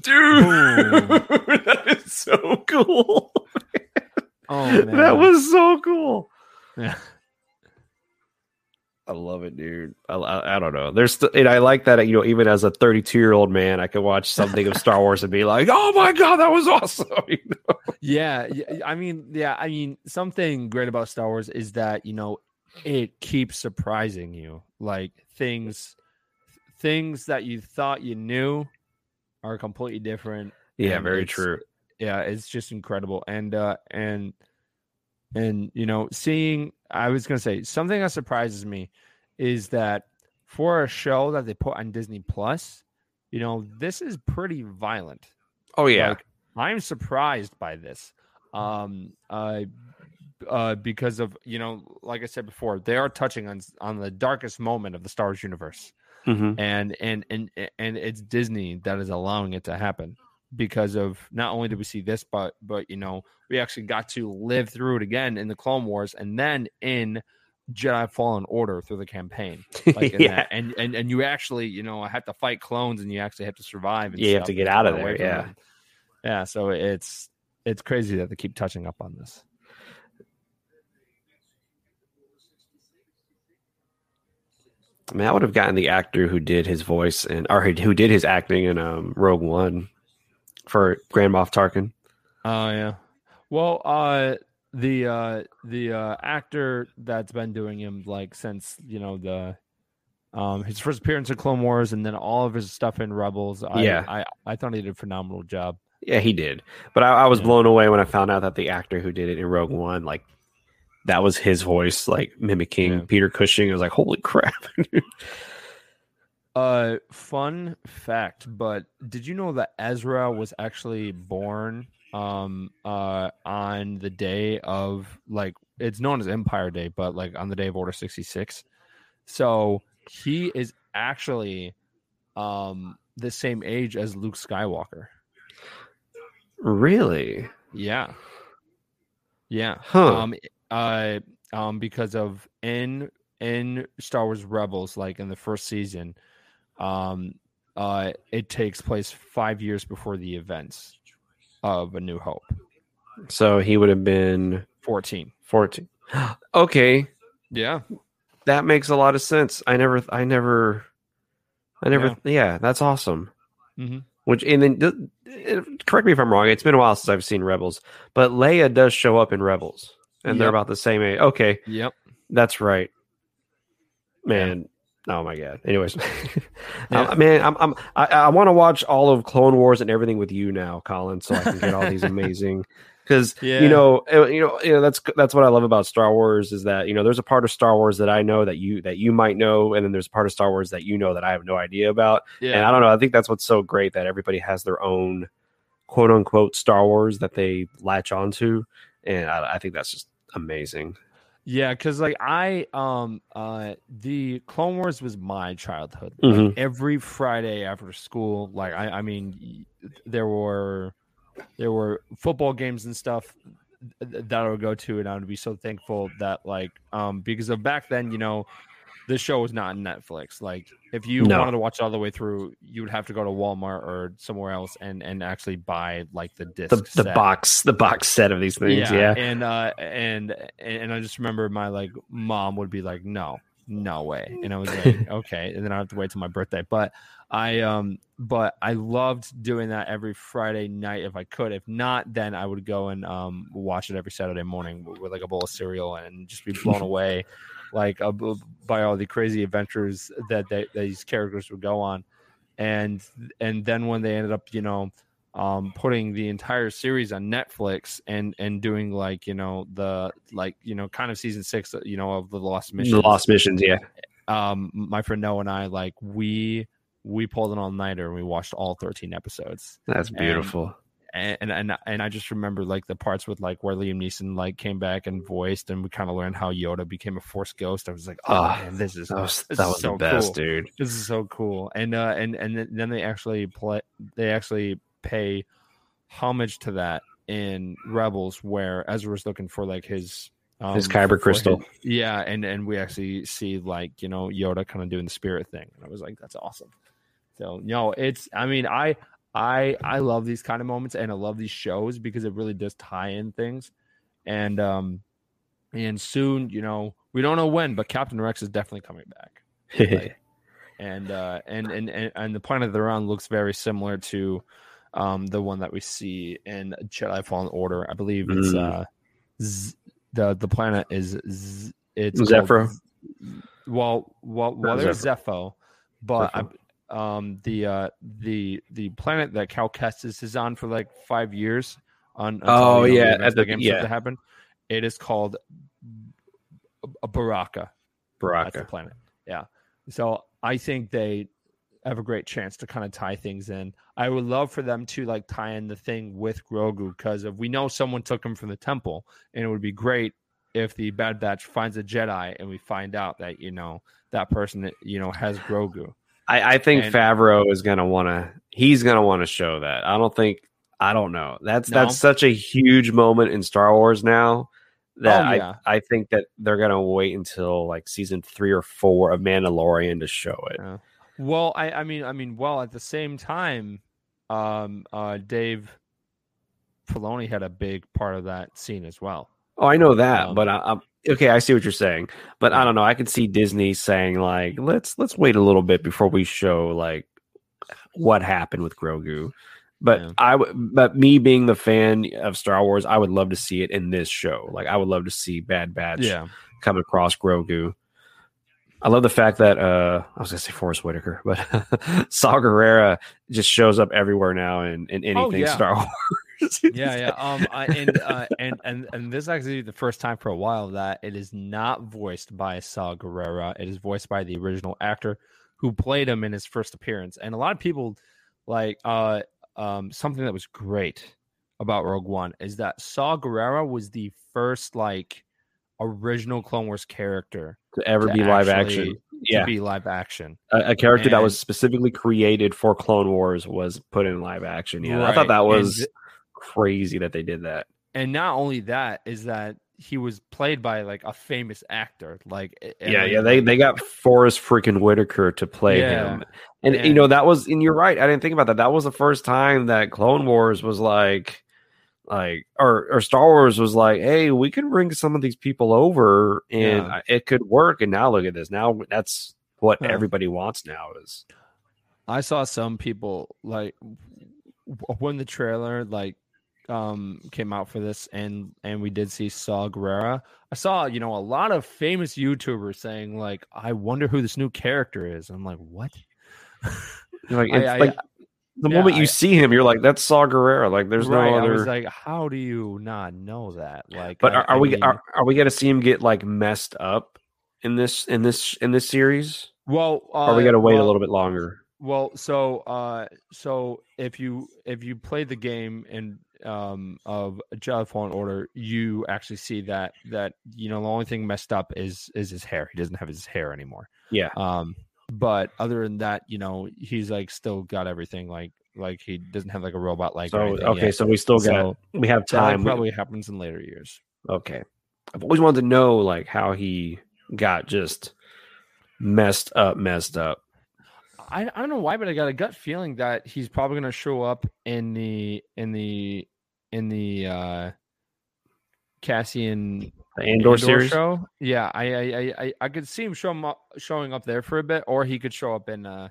Dude, that is so cool. Oh man, that was so cool. yeah. I love it, dude. I, I, I don't know. There's, st- and I like that. You know, even as a 32 year old man, I can watch something of Star Wars and be like, "Oh my god, that was awesome!" You know? yeah, yeah, I mean, yeah, I mean, something great about Star Wars is that you know it keeps surprising you. Like things, things that you thought you knew are completely different. Yeah, very true. Yeah, it's just incredible, and uh, and and you know, seeing. I was gonna say something that surprises me is that for a show that they put on Disney Plus, you know, this is pretty violent. Oh yeah. Like, I'm surprised by this. Um, uh, uh, because of you know, like I said before, they are touching on on the darkest moment of the Star Wars universe, Mhm. and and and and it's Disney that is allowing it to happen because of not only did we see this, but but you know, we actually got to live through it again in the Clone Wars, and then in Jedi Fallen Order through the campaign, like in yeah. that. and and and you actually you know I have to fight clones, and you actually have to survive. And Yeah, you have to get out of there, yeah. them. yeah. So it's it's crazy that they keep touching up on this. I mean, I would have gotten the actor who did his voice and or who did his acting in um, Rogue One for Grand Moff Tarkin. Oh yeah. Well, uh the uh the uh actor that's been doing him like since, you know, the um his first appearance in Clone Wars and then all of his stuff in Rebels. I Yeah. I, I thought he did a phenomenal job. Yeah, he did. But I, I was Yeah. blown away when I found out that the actor who did it in Rogue One, like that was his voice, like mimicking Yeah. Peter Cushing. I was like, holy crap. Uh fun fact, but did you know that Ezra was actually born um uh on the day of like it's known as Empire Day, but like on the day of Order 66. So he is actually um the same age as Luke Skywalker. really? Yeah. Yeah. Huh. Um uh um because of in in Star Wars Rebels like in the first season um uh it takes place 5 years before the events of A New Hope. so he would have been 14. 14. okay. Yeah. That makes a lot of sense. I never, I never, I never, yeah, that's awesome. Mhm. Which, and then, correct me if I'm wrong, it's been a while since I've seen Rebels, but Leia does show up in Rebels and they're about the same age. Okay. Yep. That's right. Man. Oh my god. Anyways, Yeah. Man, I'm, I'm I, I want to watch all of Clone Wars and everything with you now, Colin, so I can get all these amazing. Because Yeah. you know, uh, you know, you know, that's that's what I love about Star Wars is that you know, there's a part of Star Wars that I know that you that you might know, and then there's a part of Star Wars that you know that I have no idea about. Yeah. And I don't know. I think that's what's so great that everybody has their own quote unquote Star Wars that they latch onto, and I, I think that's just amazing. Yeah, cuz like I um uh the Clone Wars was my childhood. Mhm. Like every Friday after school, like I I mean there were there were football games and stuff that I would go to and I would be so thankful that like um because of back then, you know, this show is not on Netflix. Like if you No. wanted to watch it all the way through, you would have to go to Walmart or somewhere else and and actually buy like the disc The the box the box set of these things, yeah. and uh and and I just remember my like mom would be like, no, no way, and I was like, okay, and then I have to wait till my birthday. But I um, but I loved doing that every Friday night if I could. If not, then I would go and um watch it every Saturday morning with, with, like a bowl of cereal and just be blown away, like uh, by all the crazy adventures that they, these characters would go on, and and then when they ended up, you know um putting the entire series on Netflix and and doing like you know the like you know kind of season six you know of the Lost Mission. The lost missions, yeah. Um, my friend Noah and I like we we pulled an all nighter and we watched all thirteen episodes. That's beautiful. And, and and I just remember like the parts with like where Liam Neeson like came back and voiced, and we kind of learned how Yoda became a Force ghost. I was like, oh Ah, man, this is that was this that is was so the best, cool dude. this is so cool and uh and and then- then they actually play they actually pay homage to that in rebels where ezra's looking for like his um, His kyber crystal. his- yeah and and we actually see like you know yoda kind of doing the spirit thing and i was like that's awesome so no, it's i mean i i i love these kind of moments and i love these shows because it really does tie in things and um and soon you know we don't know when but captain rex is definitely coming back and uh and, and and and the planet they're on looks very similar to um the one that we see in Jedi Fallen Order. I believe it's Mm. uh Z- the the planet is Z- it's called Zephyr? Z- well well well Not there's Zeffo, but. I, um the uh the the planet that Cal Kestis is on for like five years on Oh, you know, yeah, at the yeah. to happen. It is called a Bracca. That's the Bracca. planet. Yeah. So I think they have a great chance to kind of tie things in. I would love for them to like tie in the thing with Grogu because if we know someone took him from the temple, and it would be great if the Bad Batch finds a Jedi and we find out that you know that person you know has Grogu. I, I think And- Favreau is gonna want to. He's gonna want to show that. I don't think. I don't know. That's No? that's such a huge moment in Star Wars now that Oh, yeah. I I think that they're gonna wait until like season three or four of Mandalorian to show it. Yeah. Well, I, I mean, I mean, well, at the same time, um, uh, Dave Filoni had a big part of that scene as well. Oh, I know that, Um, but I, I'm okay. I see what you're saying, but I don't know. I could see Disney saying like, let's let's wait a little bit before we show like what happened with Grogu. But Yeah. I, w- but me being the fan of Star Wars, I would love to see it in this show. Like, I would love to see Bad Batch come across Grogu. I love the fact that uh, I was gonna say Forrest Whitaker, but Saw Gerrera just shows up everywhere now in, in anything Oh, yeah. Star Wars. yeah, yeah. Um, I, and uh, and and and this is actually the first time for a while that it is not voiced by Saw Gerrera. It is voiced by the original actor who played him in his first appearance. And a lot of people like uh um something that was great about Rogue One is that Saw Gerrera was the first like original Clone Wars character to ever to be live action. to Yeah, be live action. a, a character that was specifically created for Clone Wars was put in live action. Yeah, I thought that was th- crazy that they did that. and not only that is that he was played by like a famous actor like yeah, like, yeah, they they got Forrest freaking Whitaker to play Yeah, him, and you know that was, and you're right. I didn't think about that. That was the first time that Clone Wars was like, like, or or Star Wars was like, hey, we can bring some of these people over, and Yeah. it could work. And now look at this. Now that's what Yeah. everybody wants now is I saw some people like when the trailer like um came out for this and and we did see Saw Gerrera. I saw, you know, a lot of famous YouTubers saying like I wonder who this new character is. I'm like, "What?" You're like I- it's I- like the yeah, moment you I- see him, you're like, that's Saw Gerrera. Like there's right. no I other. like, "How do you not know that?" Like but I- are, are I we are, are we gonna see him get like messed up in this in this in this series? well, uh, are we gonna wait well, a little bit longer? Well, so uh so if you if you play the game in um of Jedi Fallen Order, you actually see that that you know the only thing messed up is is his hair. He doesn't have his hair anymore. Yeah. Um but other than that, you know, he's like still got everything like like he doesn't have like a robot like So okay, so we still got so we have time. We- probably happens in later years. okay, I've always wanted to know like how he got just messed up, messed up. I, I don't know why, but I got a gut feeling that he's probably going to show up in the in the in the uh Cassian The Andor, series. show. Yeah, I I, I I I could see him show him up, showing up there for a bit, or he could show up in uh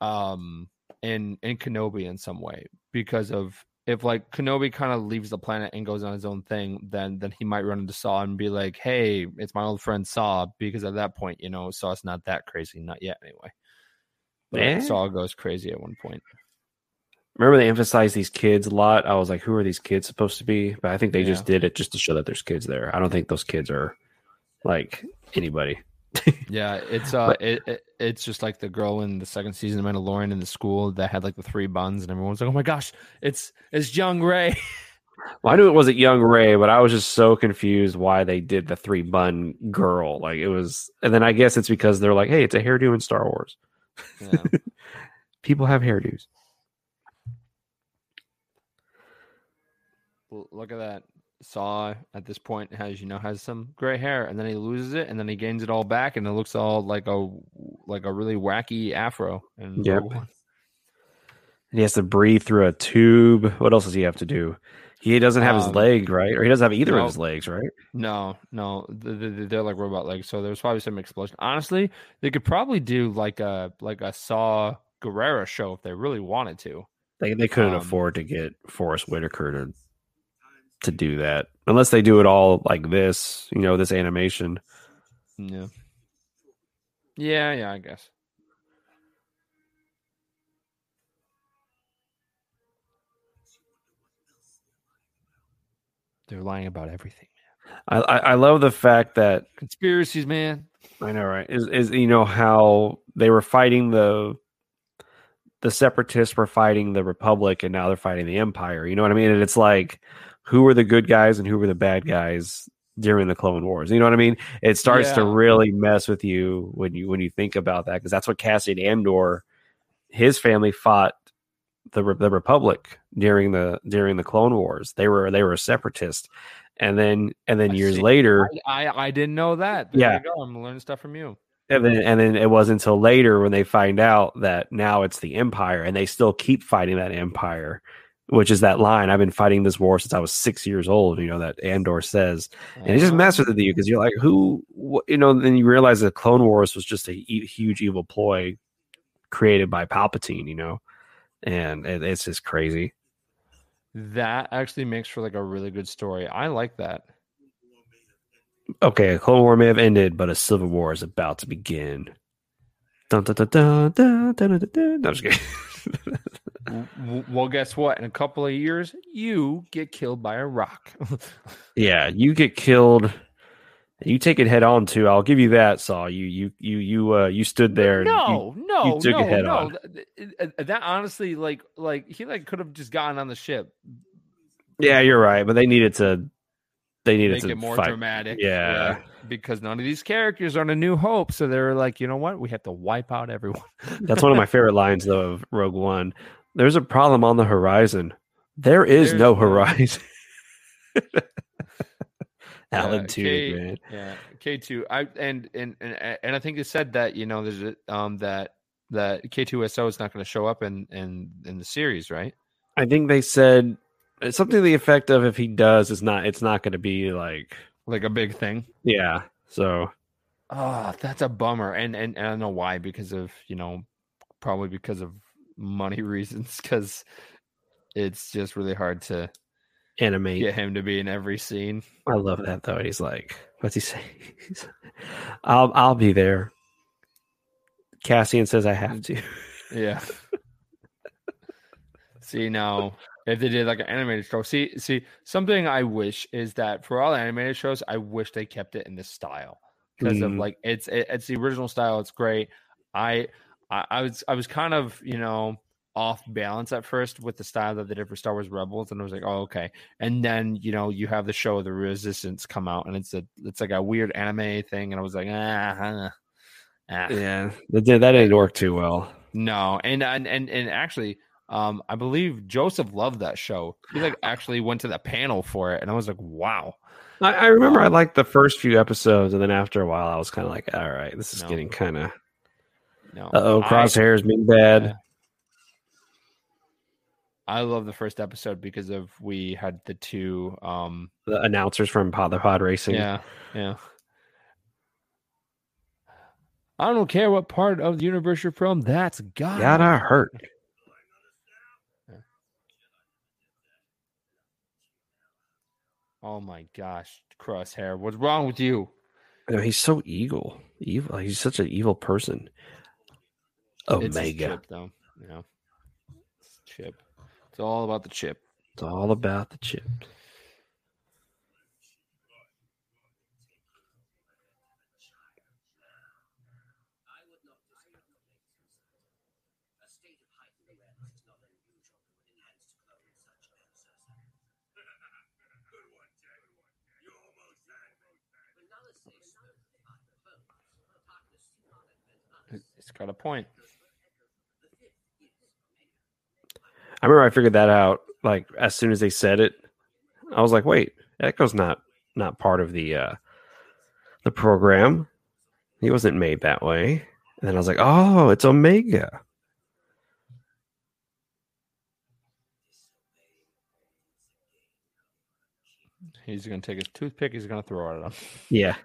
um in in Kenobi in some way because of if like Kenobi kind of leaves the planet and goes on his own thing, then then he might run into Saw and be like, "Hey, it's my old friend Saw." Because at that point, you know, Saw's not that crazy, not yet anyway. But Eh? Saw goes crazy at one point. Remember they emphasized these kids a lot. I was like, who are these kids supposed to be? But I think they just did it just to show that there's kids there. I don't think those kids are like anybody. Yeah, it's uh, it, it it's just like the girl in the second season of Mandalorian in the school that had like the three buns, and everyone's like, "Oh my gosh, it's it's young Rey." Well, I knew it wasn't young Rey, but I was just so confused why they did the three bun girl. Like it was, and then I guess it's because they're like, hey, it's a hairdo in Star Wars. Yeah. People have hairdos. L- Look at that. Saw at this point has you know has some gray hair, and then he loses it, and then he gains it all back, and it looks all like a like a really wacky afro. And Yep. And he has to breathe through a tube. What else does he have to do? He doesn't have his Um, leg, right? Or he doesn't have either no. of his legs, right? No, no, th- th- th- they're like robot legs. So there's probably some explosion. Honestly, they could probably do like a like a Saw Gerrera show if they really wanted to. They they couldn't Um, afford to get Forrest Whitaker to to do that unless they do it all like this. You know, this animation. Yeah. Yeah, yeah, I guess. They're lying about everything. I, I I love the fact that Conspiracies, man. I know, right? Is is you know how they were fighting the the separatists were fighting the republic, and now they're fighting the empire. You know what I mean? And it's like, who were the good guys and who were the bad guys during the Clone Wars? You know what I mean? It starts to really mess with you when you when you think about that because that's what Cassian Andor, his family fought the Re- the Republic during the during the Clone Wars. They were they were a separatist, and then and then I years see. later. I, I didn't know that. There Yeah. you go. I'm learning stuff from you. And then, and then it wasn't until later when they find out that now it's the Empire, and they still keep fighting that Empire, which is that line. I've been fighting this war since I was six years old. You know that Andor says, and it just messes with you because you're like, who, wh- you know? Then you realize that Clone Wars was just a e- huge evil ploy created by Palpatine. You know, and it, it's just crazy. That actually makes for like a really good story. I like that. Okay, a Cold War may have ended, but a civil war is about to begin. Dun, dun, dun, dun, dun, dun, dun, dun. No, I'm just kidding. well, guess what? In a couple of years, you get killed by a rock. yeah, you get killed you take it head on too. I'll give you that, Saul. You you you you uh you stood there. and you- no, no, you took it no, head no. on. Th- th- th- That honestly, like, like he like could have just gotten on the ship, yeah, you're right. But they needed to. They needed make to it more fight. dramatic. Yeah. because none of these characters are on a New Hope, so they were like, you know what? We have to wipe out everyone. That's one of my favorite lines though of Rogue One. There's a problem on the horizon. There is There's no no- horizon. Alan Tudyk man. Yeah, K two. I and and and and I think it said that you know there's a, um that that K two SO is not going to show up in in in the series, right? I think they said something to the effect of if he does, it's not it's not going to be like Like a big thing. yeah. So Oh, that's a bummer. And, and and I don't know why because of you know probably because of money reasons because it's just really hard to animate. get him to be in every scene. I love that though. He's like, what's he say? I'll I'll be there. Cassian says I have to. Yeah. see now, if they did like an animated show, see, see, something I wish is that for all animated shows, I wish they kept it in this style because of Mm. like it's it, it's the original style. It's great. I, I I was I was kind of you know off balance at first with the style that they did for Star Wars Rebels, and I was like, oh okay. And then you know you have the show of The Resistance come out, and it's a it's like a weird anime thing, and I was like, ah, ah, ah. Yeah, that that didn't work too well. No, and and and, and actually, um, I believe Joseph loved that show. He like actually went to the panel for it, and I was like, wow. I, I remember I liked the first few episodes, and then after a while, I was kind of like, all right, this is No. getting kind of No, uh oh, Crosshair's being bad. I love the first episode because of we had the two. Um, The announcers from Pod, the Pod Racing. yeah, yeah. I don't care what part of the universe you're from. That's God. gotta hurt. Oh my gosh, Crosshair. What's wrong with you? Know, he's so evil. Evil. He's such an evil person. It's Omega. chip, though. Yeah, It's chip. It's all about the chip. It's all about the chip. It's got a point. I remember I figured that out like as soon as they said it. I was like, wait, Echo's not not part of the uh the program. He wasn't made that way. And then I was like, oh, it's Omega. He's gonna take his toothpick. He's gonna throw it at him. Yeah.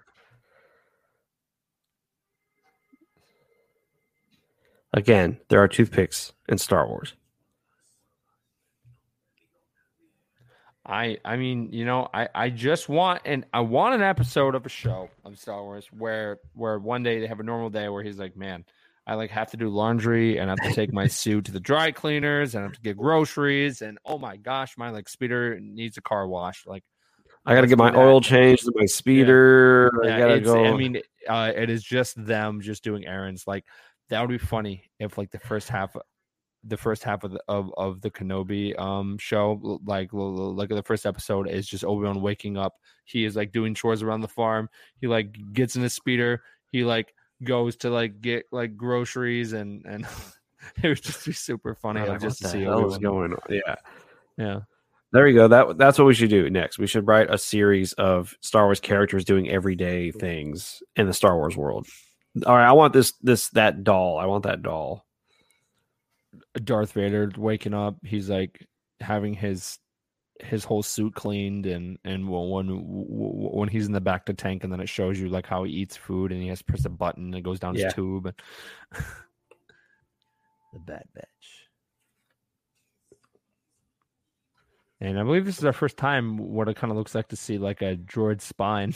Again, there are toothpicks in Star Wars. I I mean, you know, I I just want and I want an episode of a show of Star Wars where where one day they have a normal day where he's like, man, I like have to do laundry and I have to take my suit to the dry cleaners and I have to get groceries and oh my gosh, my like speeder needs a car wash. Like I got to get my oil changed to my speeder. I Yeah, gotta go. I mean, uh, it is just them just doing errands. Like that would be funny if like the first half, the first half of the of, of the Kenobi um show, like like the first episode is just Obi Wan waking up. He is like doing chores around the farm. He like gets in his speeder. He like goes to like get like groceries and and it would just be super funny like, just to see Obi-Wan. going on? Yeah. Yeah, There we go. That that's what we should do next. We should write a series of Star Wars characters doing everyday things in the Star Wars world. All right, I want this this that doll. I want that doll. Darth Vader waking up. He's like having his his whole suit cleaned and and when when he's in the bacta tank and then it shows you like how he eats food and he has to press a button and it goes down Yeah. his tube and the bad batch and i believe this is our first time what it kind of looks like to see like a droid spine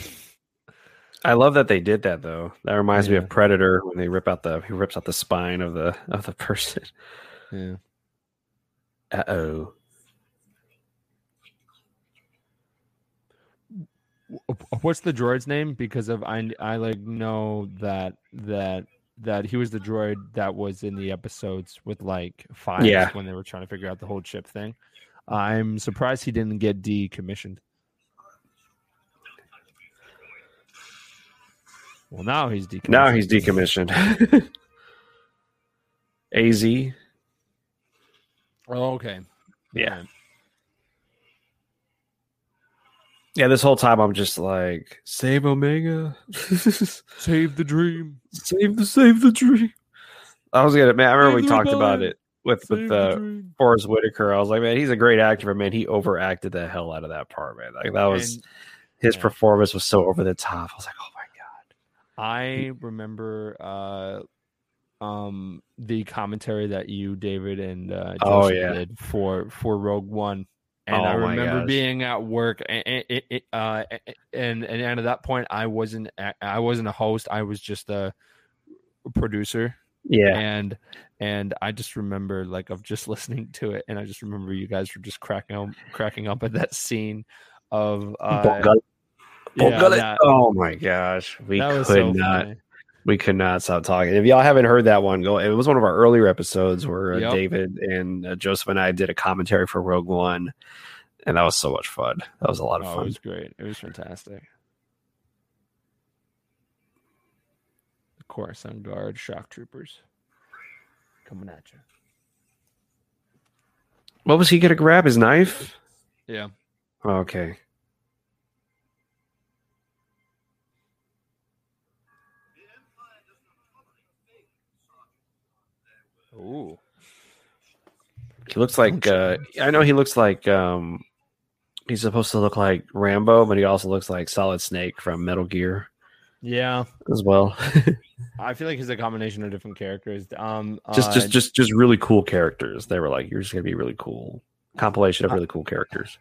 I love that they did that though. That reminds me of Predator when they rip out the he rips out the spine of the of the person. Yeah Uh oh. what's the droid's name because of i i like know that that that he was the droid that was in the episodes with like five Yeah. when they were trying to figure out the whole chip thing i'm surprised he didn't get decommissioned well now he's decommissioned Now he's decommissioned. Az. Oh, okay Yeah. Alright. Yeah, this whole time I'm just like, save Omega. save the dream save the save the dream. I was gonna man, I remember we Save the talked about it with save with the uh dream Forrest Whitaker. I was like, man, he's a great actor, but man, he overacted the hell out of that part, man. Like that was And- his yeah. performance was so over the top. I was like, oh my god. I remember uh um the commentary that you, David, and uh Oh, yeah. did for for Rogue One. And Oh, I remember being at work and, and uh and, and at that point I wasn't i wasn't a host, I was just a producer. Yeah. And and I just remember like of just listening to it and I just remember you guys were just cracking up cracking up at that scene of uh yeah, that- oh my gosh. We could so not funny. We could not stop talking. If y'all haven't heard that one, go. It was one of our earlier episodes where uh, Yep. David and uh, Joseph and I did a commentary for Rogue One, and that was so much fun. That was a lot of Oh, it was great. It was fantastic. Of course, on guard, shock troopers coming at you. What was he gonna grab? His knife? Yeah. Okay. Ooh. He looks like uh, I know he looks like um, he's supposed to look like Rambo, but he also looks like Solid Snake from Metal Gear Yeah, as well. I feel like he's a combination of different characters. Um, just, uh, just, just, just really cool characters. They were like, "You're just gonna be really cool." Compilation of really cool characters.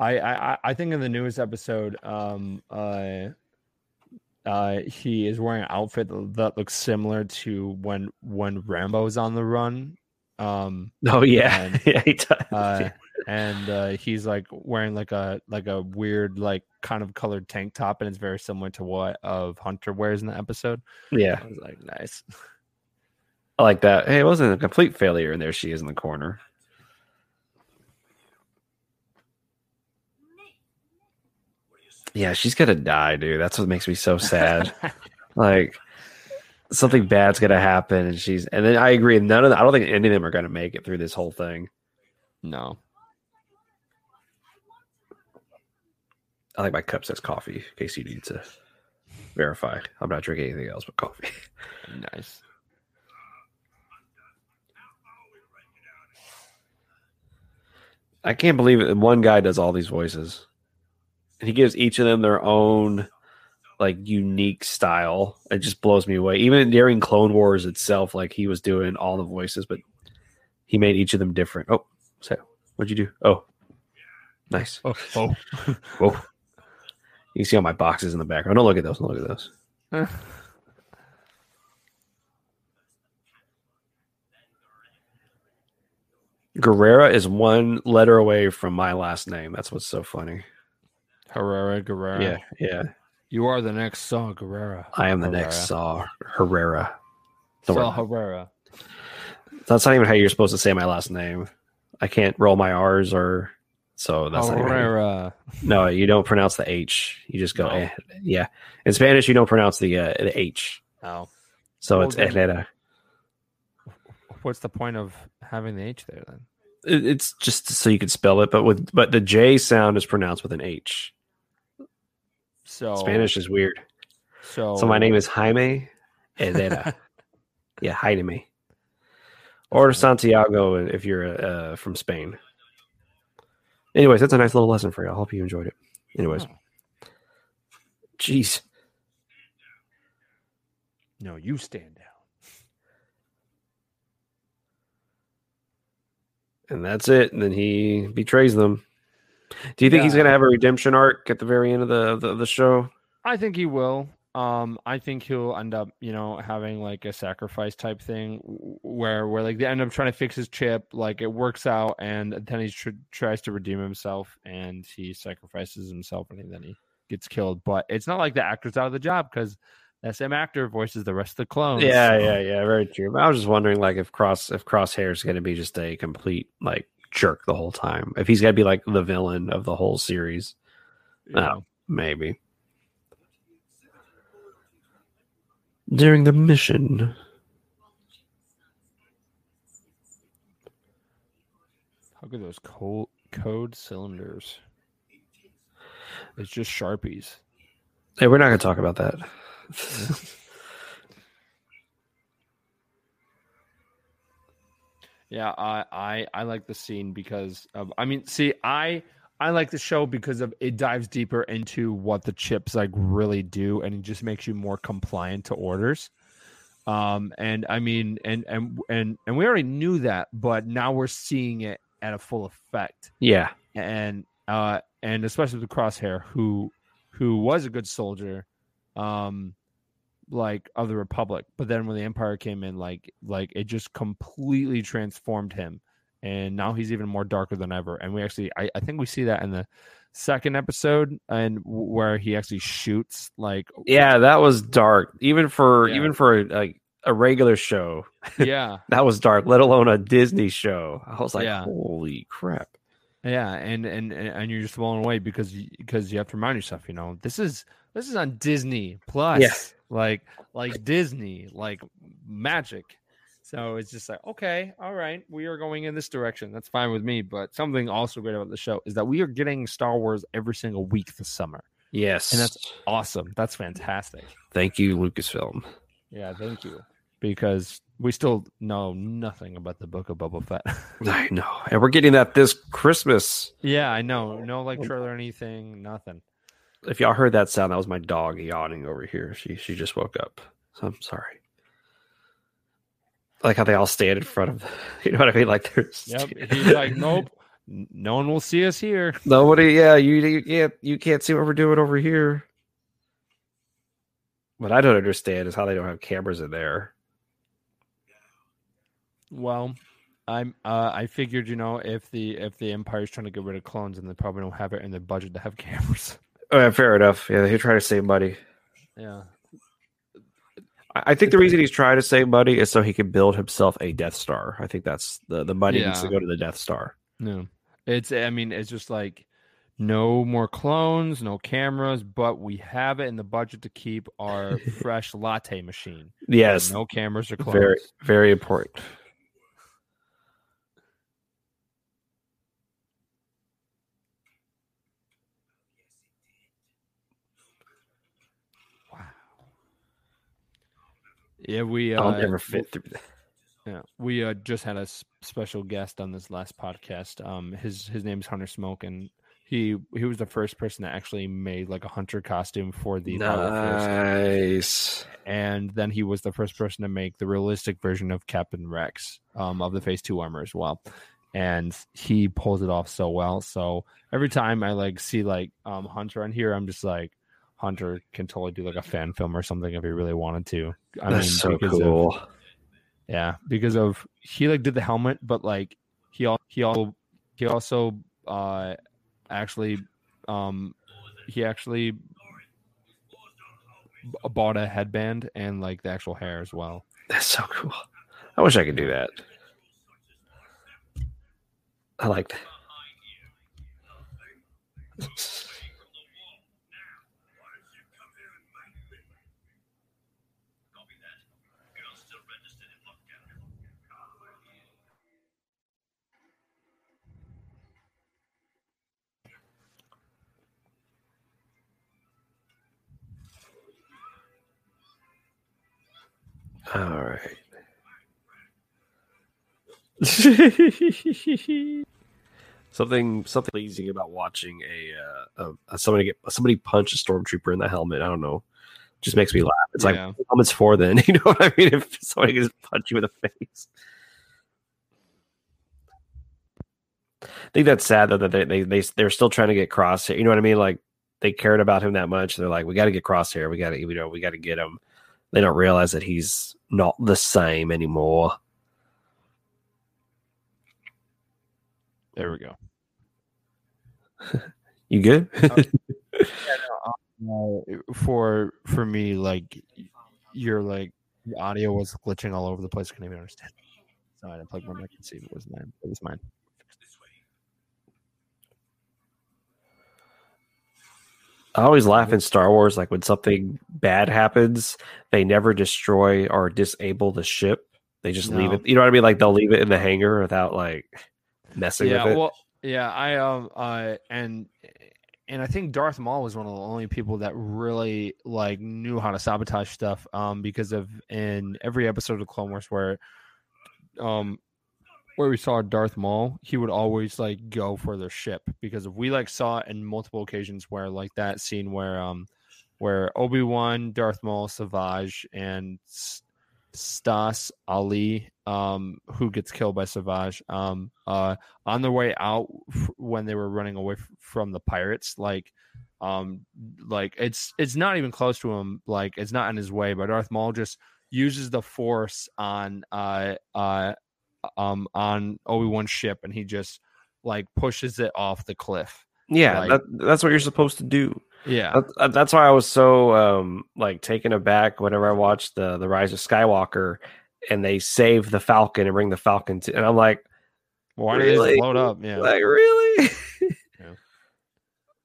I, I, I- I think in the newest episode, um, uh, uh, he is wearing an outfit that looks similar to when when Rambo's on the run. Um, Oh yeah, And, yeah, he does. uh, and uh, he's like wearing like a like a weird like kind of colored tank top, and it's very similar to what of Hunter wears in the episode. yeah, I was like, nice. I like that. Hey, it wasn't a complete failure, and there she is in the corner. Yeah, she's gonna die, dude. That's what makes me so sad. like something bad's gonna happen, and she's. And then I agree. None of. The, I don't think any of them are gonna make it through this whole thing. no, I like my cup says coffee in case you need to verify. I'm not drinking anything else but coffee. nice. I can't believe it. One guy does all these voices, he gives each of them their own like unique style. It just blows me away. Even during Clone Wars itself, like he was doing all the voices, but he made each of them different. Oh, so what'd you do? Oh, nice. Oh, oh. Whoa. You see all my boxes in the background. Don't look at those. Don't look at those. Gerrera is one letter away from my last name. That's what's so funny. Herrera Gerrera. Yeah, yeah. You are the next Saw Gerrera. I am the Herrera. next Saw Herrera. Don't Saw about Herrera. That's not even how you're supposed to say my last name. I can't roll my R's or so that's not even you- Herrera. no. You don't pronounce the H. You just go No. eh. yeah. In Spanish, you don't pronounce the uh, the H. Oh. So Well, it's then- Herrera. What's the point of having the H there then? It- It's just so you can spell it, but with but the J sound is pronounced with an H. So Spanish is weird. So So my name is Jaime Herrera. yeah, Jaime. Or Santiago if you're uh, from Spain. Anyways, that's a nice little lesson for you. I hope you enjoyed it. Anyways, Oh. jeez. No, you stand down. And that's it. And then he betrays them. Do you think he's going to have a redemption arc at the very end of the of the, the show? I think he will. Um, I think he'll end up, you know, having like a sacrifice type thing where, where like they end up trying to fix his chip, like it works out, and then he tr- tries to redeem himself, and he sacrifices himself, and then he gets killed. But it's not like the actor's out of the job because that same actor voices the rest of the clones. Yeah, so- yeah, yeah. Very true. I was just wondering, like, if Cross if Crosshair is going to be just a complete like jerk the whole time. If he's got to be like the villain of the whole series, yeah. Oh. maybe. During the mission, How could those code code cylinders? It's just sharpies. hey, we're not going to talk about that. Yeah, I, I I like the scene because of I mean, see, I I like the show because of it dives deeper into what the chips like really do and it just makes you more compliant to orders. Um and I mean and and and and we already knew that, but now we're seeing it at a full effect. yeah, And uh and especially with Crosshair who who was a good soldier um like of the republic but then when the empire came in like like it just completely transformed him and now he's even more darker than ever and we actually i, I think we see that in the second episode and w- where he actually shoots like yeah, that was dark. Even for Yeah. even for like a regular show, yeah that was dark. Let alone a Disney show. I was like, Yeah. holy crap. yeah and and and you're just blown away because you, because you have to remind yourself you know this is this is on disney plus Yeah. Like like disney like magic so it's just like okay all right we are going in this direction that's fine with me but something also great about the show is that we are getting star wars every single week this summer Yes, And that's- awesome that's fantastic thank you, Lucasfilm. yeah thank you because we still know nothing about the book of Boba Fett. I know, and we're getting that this Christmas. yeah, I know. No like oh. trailer or anything, nothing. If y'all heard that sound, that was my dog yawning over here. She she just woke up. So I'm sorry. I like how they all stand in front of, you know what I mean? Like there's Yep. He's like, nope, no one will see us here. nobody. Yeah, you you can't you can't see what we're doing over here. What I don't understand is how they don't have cameras in there. Well, I'm. Uh, I figured, you know, if the if the Empire's trying to get rid of clones, and they probably don't have it in their budget to have cameras. Uh, fair enough. Yeah, they're trying to save money. Yeah. I I think the reason he's trying to save money is so he can build himself a Death Star. I think that's the the money needs to go to the Death Star. No. It's. I mean, it's just like no more clones, no cameras, but we have it in the budget to keep our fresh latte machine. Yes, No cameras or clones. very very important. Yeah, we. Uh, I'll never fit through. that. Yeah, we uh, just had a special guest on this last podcast. Um, his his name's Hunter Smoke, and he he was the first person that actually made like a hunter costume for the Nice. and then he was the first person to make the realistic version of Captain Rex um, of the Phase Two armor as well. And he pulls it off so well. So every time I like see like um, Hunter on here, I'm just like, Hunter can totally do like a fan film or something if he really wanted to. I That's so because of- cool. yeah, because of he like did the helmet, but like he al- he also he also uh actually um he actually bought a headband and like the actual hair as well. That's so cool. I wish I could do that. I like that. All right. something something pleasing about watching a uh, a, somebody get somebody punch a stormtrooper in the helmet. I don't know, just makes me laugh. It's Yeah. like what the helmet's for then. You know what I mean? If somebody can just punch you in the face. I think that's sad though that they they, they they're still trying to get Crosshair. You know what I mean? Like they cared about him that much. They're like, we got to get Crosshair. We got to you know we got to get him. They don't realize that he's not the same anymore. There we go. You good? Uh, for for me, like you're like the audio was glitching all over the place. Couldn't even understand. Sorry, I didn't plug my mic and see if it was mine. It was mine. I always laugh in Star Wars, like when something bad happens, they never destroy or disable the ship. They just leave it. You know what I mean? Like they'll leave it in the hangar without like messing yeah, with it. well, yeah, I um, uh, and and I think Darth Maul was one of the only people that really like knew how to sabotage stuff. Um, because of in every episode of Clone Wars where, um, where we saw Darth Maul, he would always like go for their ship because if we like saw it in multiple occasions where like that scene where um, where Obi Wan, Darth Maul, Savage, and Stass Allie, um, who gets killed by Savage, um, uh, on their way out f- when they were running away f- from the pirates, like, um, like it's it's not even close to him, like it's not in his way, but Darth Maul just uses the Force on uh uh um on Obi Wan's ship, and he just like pushes it off the cliff. yeah, like- that, that's what you're supposed to do. Yeah, That- that- that's why I was so um like taken aback whenever I watched the the Rise of Skywalker and they save the Falcon and bring the Falcon to, and I'm like, why did they really? load up? Yeah, like really? Yeah.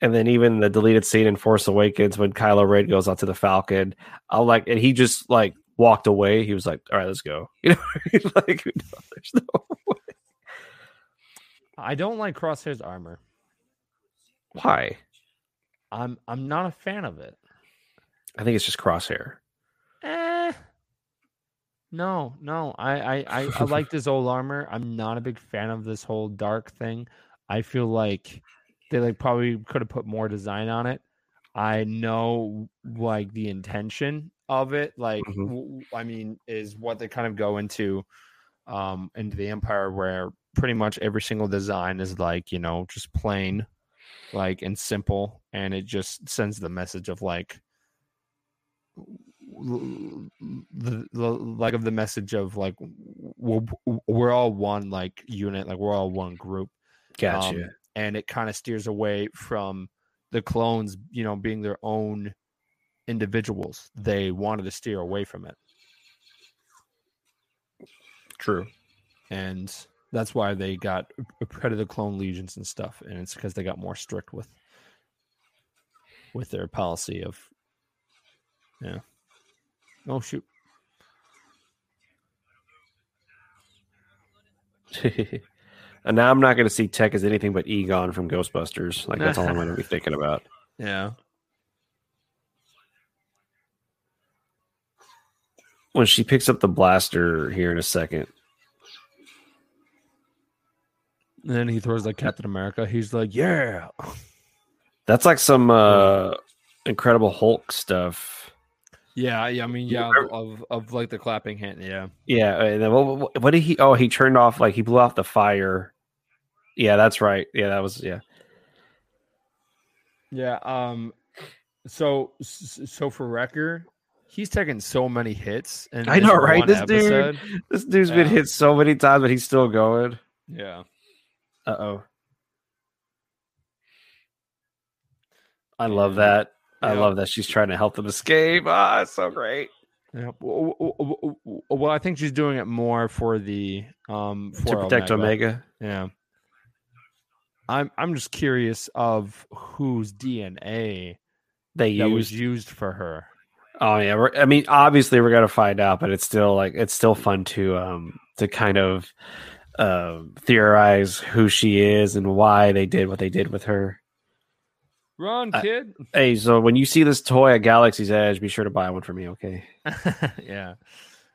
And then even the deleted scene in Force Awakens when Kylo Ren goes onto the Falcon, I'm like, and he just like walked away. He was like, "All right, let's go." You know, like no, there's no way. I don't like Crosshair's armor. Why? I'm I'm not a fan of it. I think it's just crosshair. Eh. No, no. I, I, I, I like this old armor. I'm not a big fan of this whole dark thing. I feel like they like probably could have put more design on it. I know like the intention of it, like Mhm. w- w- I mean, is what they kind of go into um into the empire where pretty much every single design is like, you know, just plain like and simple and it just sends the message of like the, the like of the message of like we're, we're all one like unit like we're all one group Gotcha. um, and it kind of steers away from the clones you know being their own individuals they wanted to steer away from it True. and that's why they got uh, predator clone legions and stuff and it's because they got more strict with with their policy of yeah oh shoot and now I'm not going to see Tech as anything but Egon from Ghostbusters. Like that's all I'm going to be thinking about. yeah When she picks up the blaster here in a second, and then he throws like captain america he's like yeah that's like some uh Incredible Hulk stuff. Yeah, yeah. I mean, yeah, of, of like the clapping hand. Yeah, Yeah, and then what, what, did he? Oh, he turned off like he blew off the fire. Yeah, that's right. Yeah, that was yeah. yeah. Um, so so for Wrecker, he's taking so many hits. And I know, right? This dude- This dude's been hit so many times, but he's still going. Yeah. Uh oh. I love Yeah. that. I love that she's trying to help them escape. Ah, it's so great. Yeah. Well, I think she's doing it more for the um for to protect Omega. Yeah. I'm I'm just curious of whose DNA They that was used. used for her. Oh yeah. We're, I mean, obviously we're gonna find out, but it's still like it's still fun to um to kind of um theorize who she is and why they did what they did with her. Run, I- kid. Hey, so when you see this toy at Galaxy's Edge, be sure to buy one for me, okay? yeah.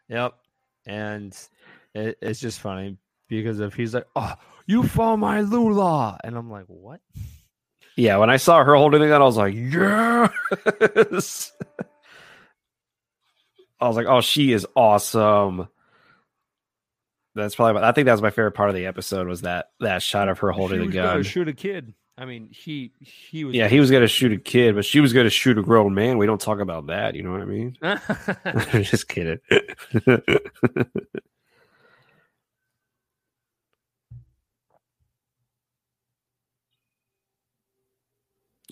Yep. And it, it's just funny because if he's like, "Oh, you found my Lula," and I'm like, "What?" Yeah, when I saw her holding the gun, I was like, yes. I was like, oh, she is awesome. That's probably. I think that was my favorite part of the episode was that that shot of her holding the gun. Shoot a kid. I mean, he he was. Yeah, he was gonna shoot a kid, but she was gonna shoot a grown man. We don't talk about that. You know what I mean? Just kidding.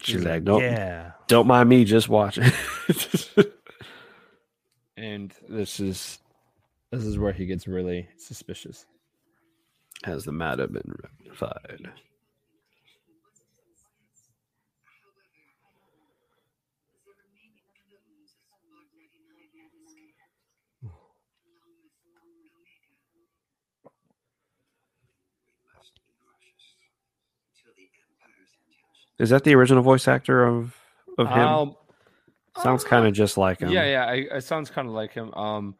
She's like, don't, yeah. don't mind me, just watching. And this is this is where he gets really suspicious. Has the matter been rectified? Is that the original voice actor of of him? Um, Sounds kind of just like him. yeah, yeah. I, it sounds kind of like him. Um,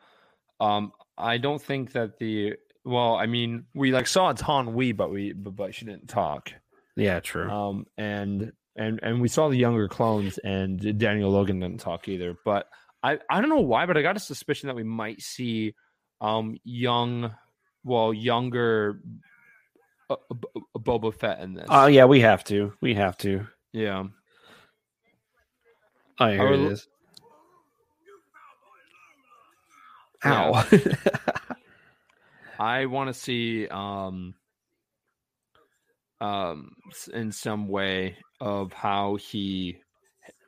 um, I don't think that the well, I mean, we like saw Taun We, but we but, but she didn't talk. yeah, true. Um, and and and we saw the younger clones, and Daniel Logan didn't talk either. But I I don't know why, but I got a suspicion that we might see um young, well, younger uh, B- Boba Fett in this. Oh yeah, we have to. We have to. yeah. Oh, here I it Yeah. Ow. I want to see um um in some way of how he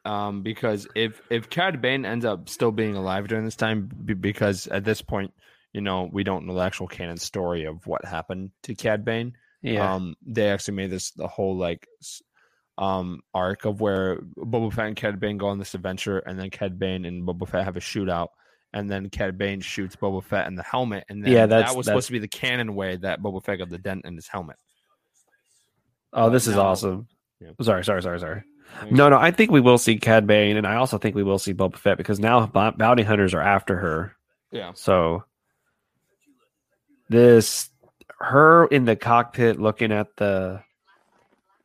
um because if if Cad Bane ends up still being alive during this time b- because at this point you know we don't know the actual canon story of what happened to Cad Bane yeah. um they actually made this the whole like s- um arc of where Boba Fett and Cad Bane go on this adventure and then Cad Bane and Boba Fett have a shootout and then Cad Bane shoots Boba Fett in the helmet and then Yeah, that was that's- supposed to be the canon way that Boba Fett got the dent in his helmet. oh, this is no. awesome. Yeah. Sorry, sorry, sorry, sorry. No, no, I think we will see Cad Bane, and I also think we will see Boba Fett because now b- bounty hunters are after her. Yeah. So this her in the cockpit looking at the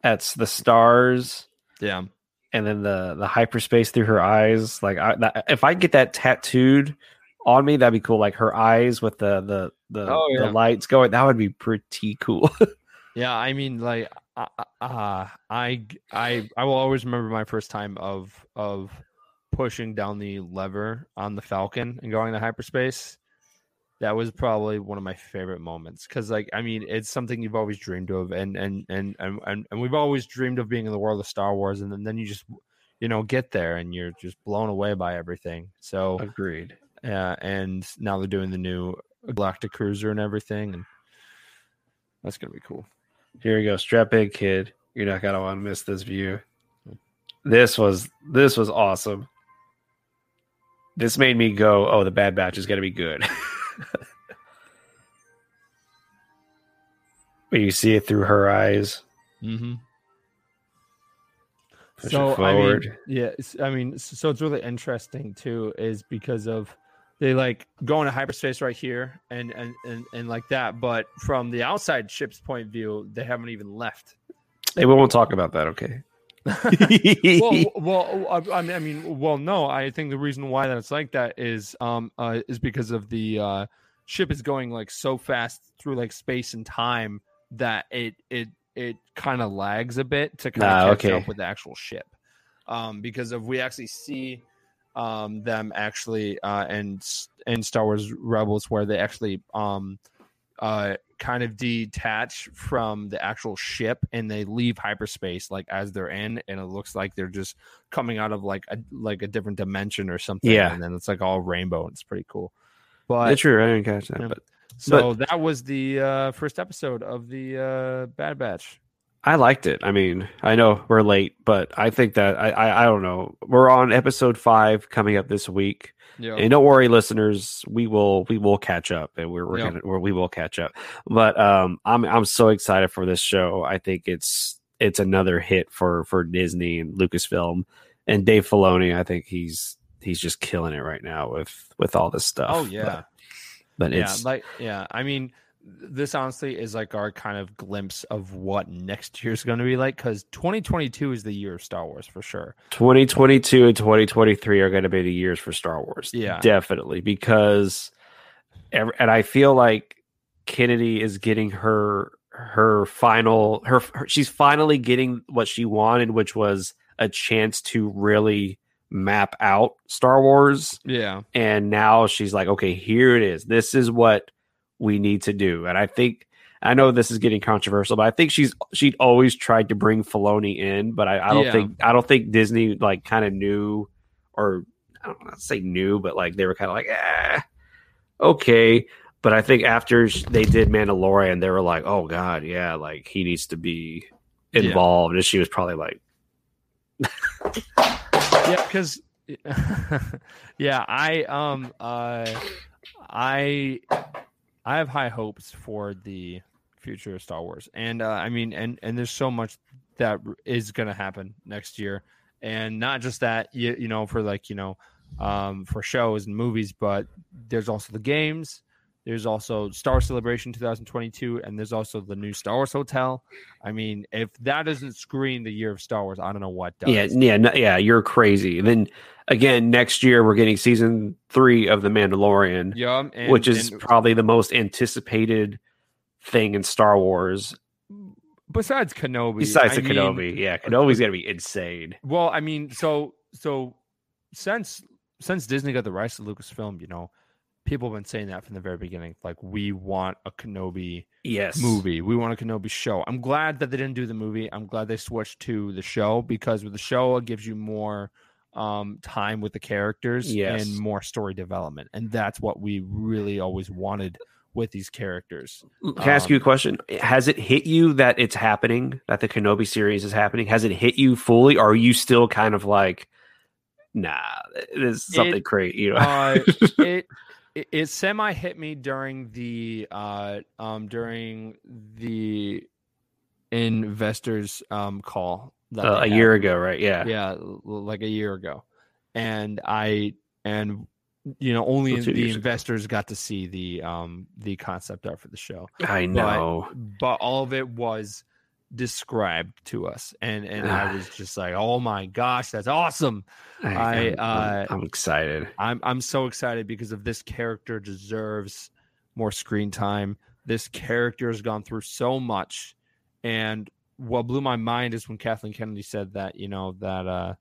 at the stars Yeah. and then the the hyperspace through her eyes like I, that, if I get that tattooed on me that'd be cool like her eyes with the the the, Oh, yeah. the lights going that would be pretty cool Yeah, I mean, like, uh, uh, I, I, I will always remember my first time of of pushing down the lever on the Falcon and going to hyperspace. That was probably one of my favorite moments because, like, I mean, it's something you've always dreamed of, and and and and and, and we've always dreamed of being in the world of Star Wars, and then, then you just, you know, get there and you're just blown away by everything. So, agreed. yeah, and now they're doing the new Galactic Cruiser and everything, and that's gonna be cool. here you go strap in kid. You're not gonna want to miss this view. This was this was awesome. This made me go oh the bad batch is gonna be good when you see it through her eyes Mm-hmm. Push so it forward. I mean, yeah, I mean, so it's really interesting too, is because of they like go into hyperspace right here and and and and like that, but from the outside ship's point of view, they haven't even left. Hey, we won't talk about that, okay? Well, well, I I mean, well, no, I think the reason why that it's like that is um uh, is because of the uh, ship is going like so fast through like space and time that it it it kind of lags a bit to kind of Ah, catch okay. up with the actual ship. Um, because of we actually see um them actually uh and in Star Wars Rebels where they actually um uh, kind of detach from the actual ship and they leave hyperspace like as they're in, and it looks like they're just coming out of like a like a different dimension or something. Yeah. and then it's like all rainbow. and It's pretty cool. But It's true. I didn't catch that, Yeah. but so that was the uh, first episode of the uh, Bad Batch. I liked it. I mean, I know we're late, but I think that I, I, I don't know. We're on episode five coming up this week. Yeah, And don't worry, listeners, we will we will catch up, and we're, we're Yeah. gonna we're, we will catch up. But um, I'm I'm so excited for this show. I think it's it's another hit for for Disney and Lucasfilm, and Dave Filoni. I think he's he's just killing it right now with with all this stuff. Oh yeah. but, but yeah, it's like yeah. I mean, this honestly is like our kind of glimpse of what next year's going to be like because 2022 is the year of Star Wars for sure. 2022 and 2023 are going to be the years for Star Wars. Yeah. definitely because, and I feel like Kennedy is getting her her final her, her she's finally getting what she wanted, which was a chance to really map out Star Wars. Yeah, And now she's like, okay, here it is. This is what we need to do. And I think I know this is getting controversial, but I think she's she'd always tried to bring Filoni in, but I, I don't Yeah. think I don't think Disney like kind of knew or I don't want to say knew, but like they were kind of like, eh, okay. But I think after they did Mandalorian, they were like, oh god, yeah, like he needs to be Yeah. involved. And she was probably like, yeah, because yeah, I um uh I I have high hopes for the future of Star Wars, and uh, I mean, and and there's so much that is going to happen next year, and not just that, you you know, for like you know, um, for shows and movies, but there's also the games. There's also Star Celebration 2022, and there's also the new Star Wars Hotel. I mean, if that doesn't screen the year of Star Wars, I don't know what does. Yeah, yeah, no, yeah. You're crazy. Then again, next year we're getting season three of The Mandalorian, Yeah, and, which is and probably the most anticipated thing in Star Wars besides Kenobi. besides I the mean, Kenobi. yeah, Kenobi's gonna be insane. Well, I mean, so so since since Disney got the rights to Lucasfilm, you know, people have been saying that from the very beginning. Like, we want a Kenobi Yes, movie. We want a Kenobi show. I'm glad that they didn't do the movie. I'm glad they switched to the show because with the show it gives you more um time with the characters Yes. and more story development. And that's what we really always wanted with these characters. Can I ask you a Um, question? Has it hit you that it's happening? That the Kenobi series is happening? Has it hit you fully? Or are you still kind of like, nah, this is something It- great? You know? Uh, it, it it semi hit me during the uh um during the investors um call that Uh, a year ago, right? Yeah. yeah like a year ago and i and you know only So the years ago. investors got to see the um the concept art for the show I know. but all of it was described to us and and i was just like oh my gosh that's awesome I, I'm- I'm- uh, I'm excited. I'm I'm so excited because of this character deserves more screen time. This character has gone through so much, and what blew my mind is when Kathleen Kennedy said that you know that uh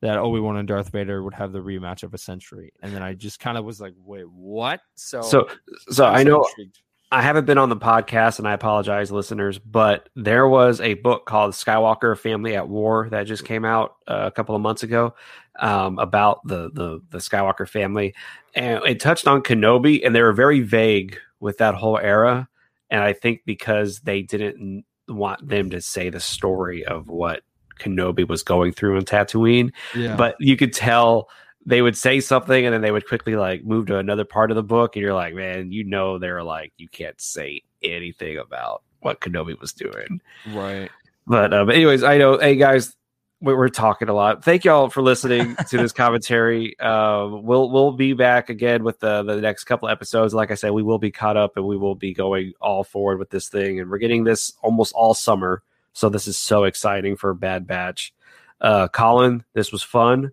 that Obi Wan and Darth Vader would have the rematch of a century, and then I just kind of was like, wait, what? So So, so I know intrigued. I haven't been on the podcast, and I apologize, listeners, but there was a book called Skywalker Family at War that just came out uh, a couple of months ago um, about the, the the Skywalker family, and it touched on Kenobi, and they were very vague with that whole era, and I think because they didn't want them to say the story of what Kenobi was going through in Tatooine, yeah, but you could tell they would say something and then they would quickly like move to another part of the book and you're like man you know they're like you can't say anything about what kenobi was doing. Right. but but anyways i know hey guys we- we're talking a lot. Thank y'all for listening to this commentary. Uh, we'll we'll be back again with the the next couple episodes. Like i said we will be caught up and we will be going all forward with this thing and we're getting this almost all summer so this is so exciting for bad batch. Uh colin this was fun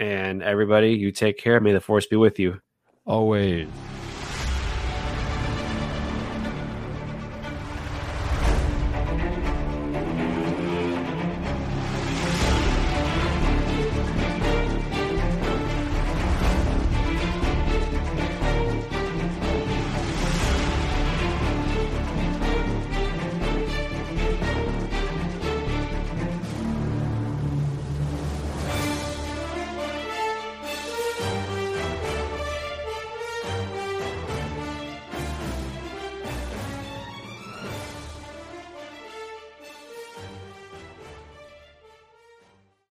and everybody you take care may the force be with you Always.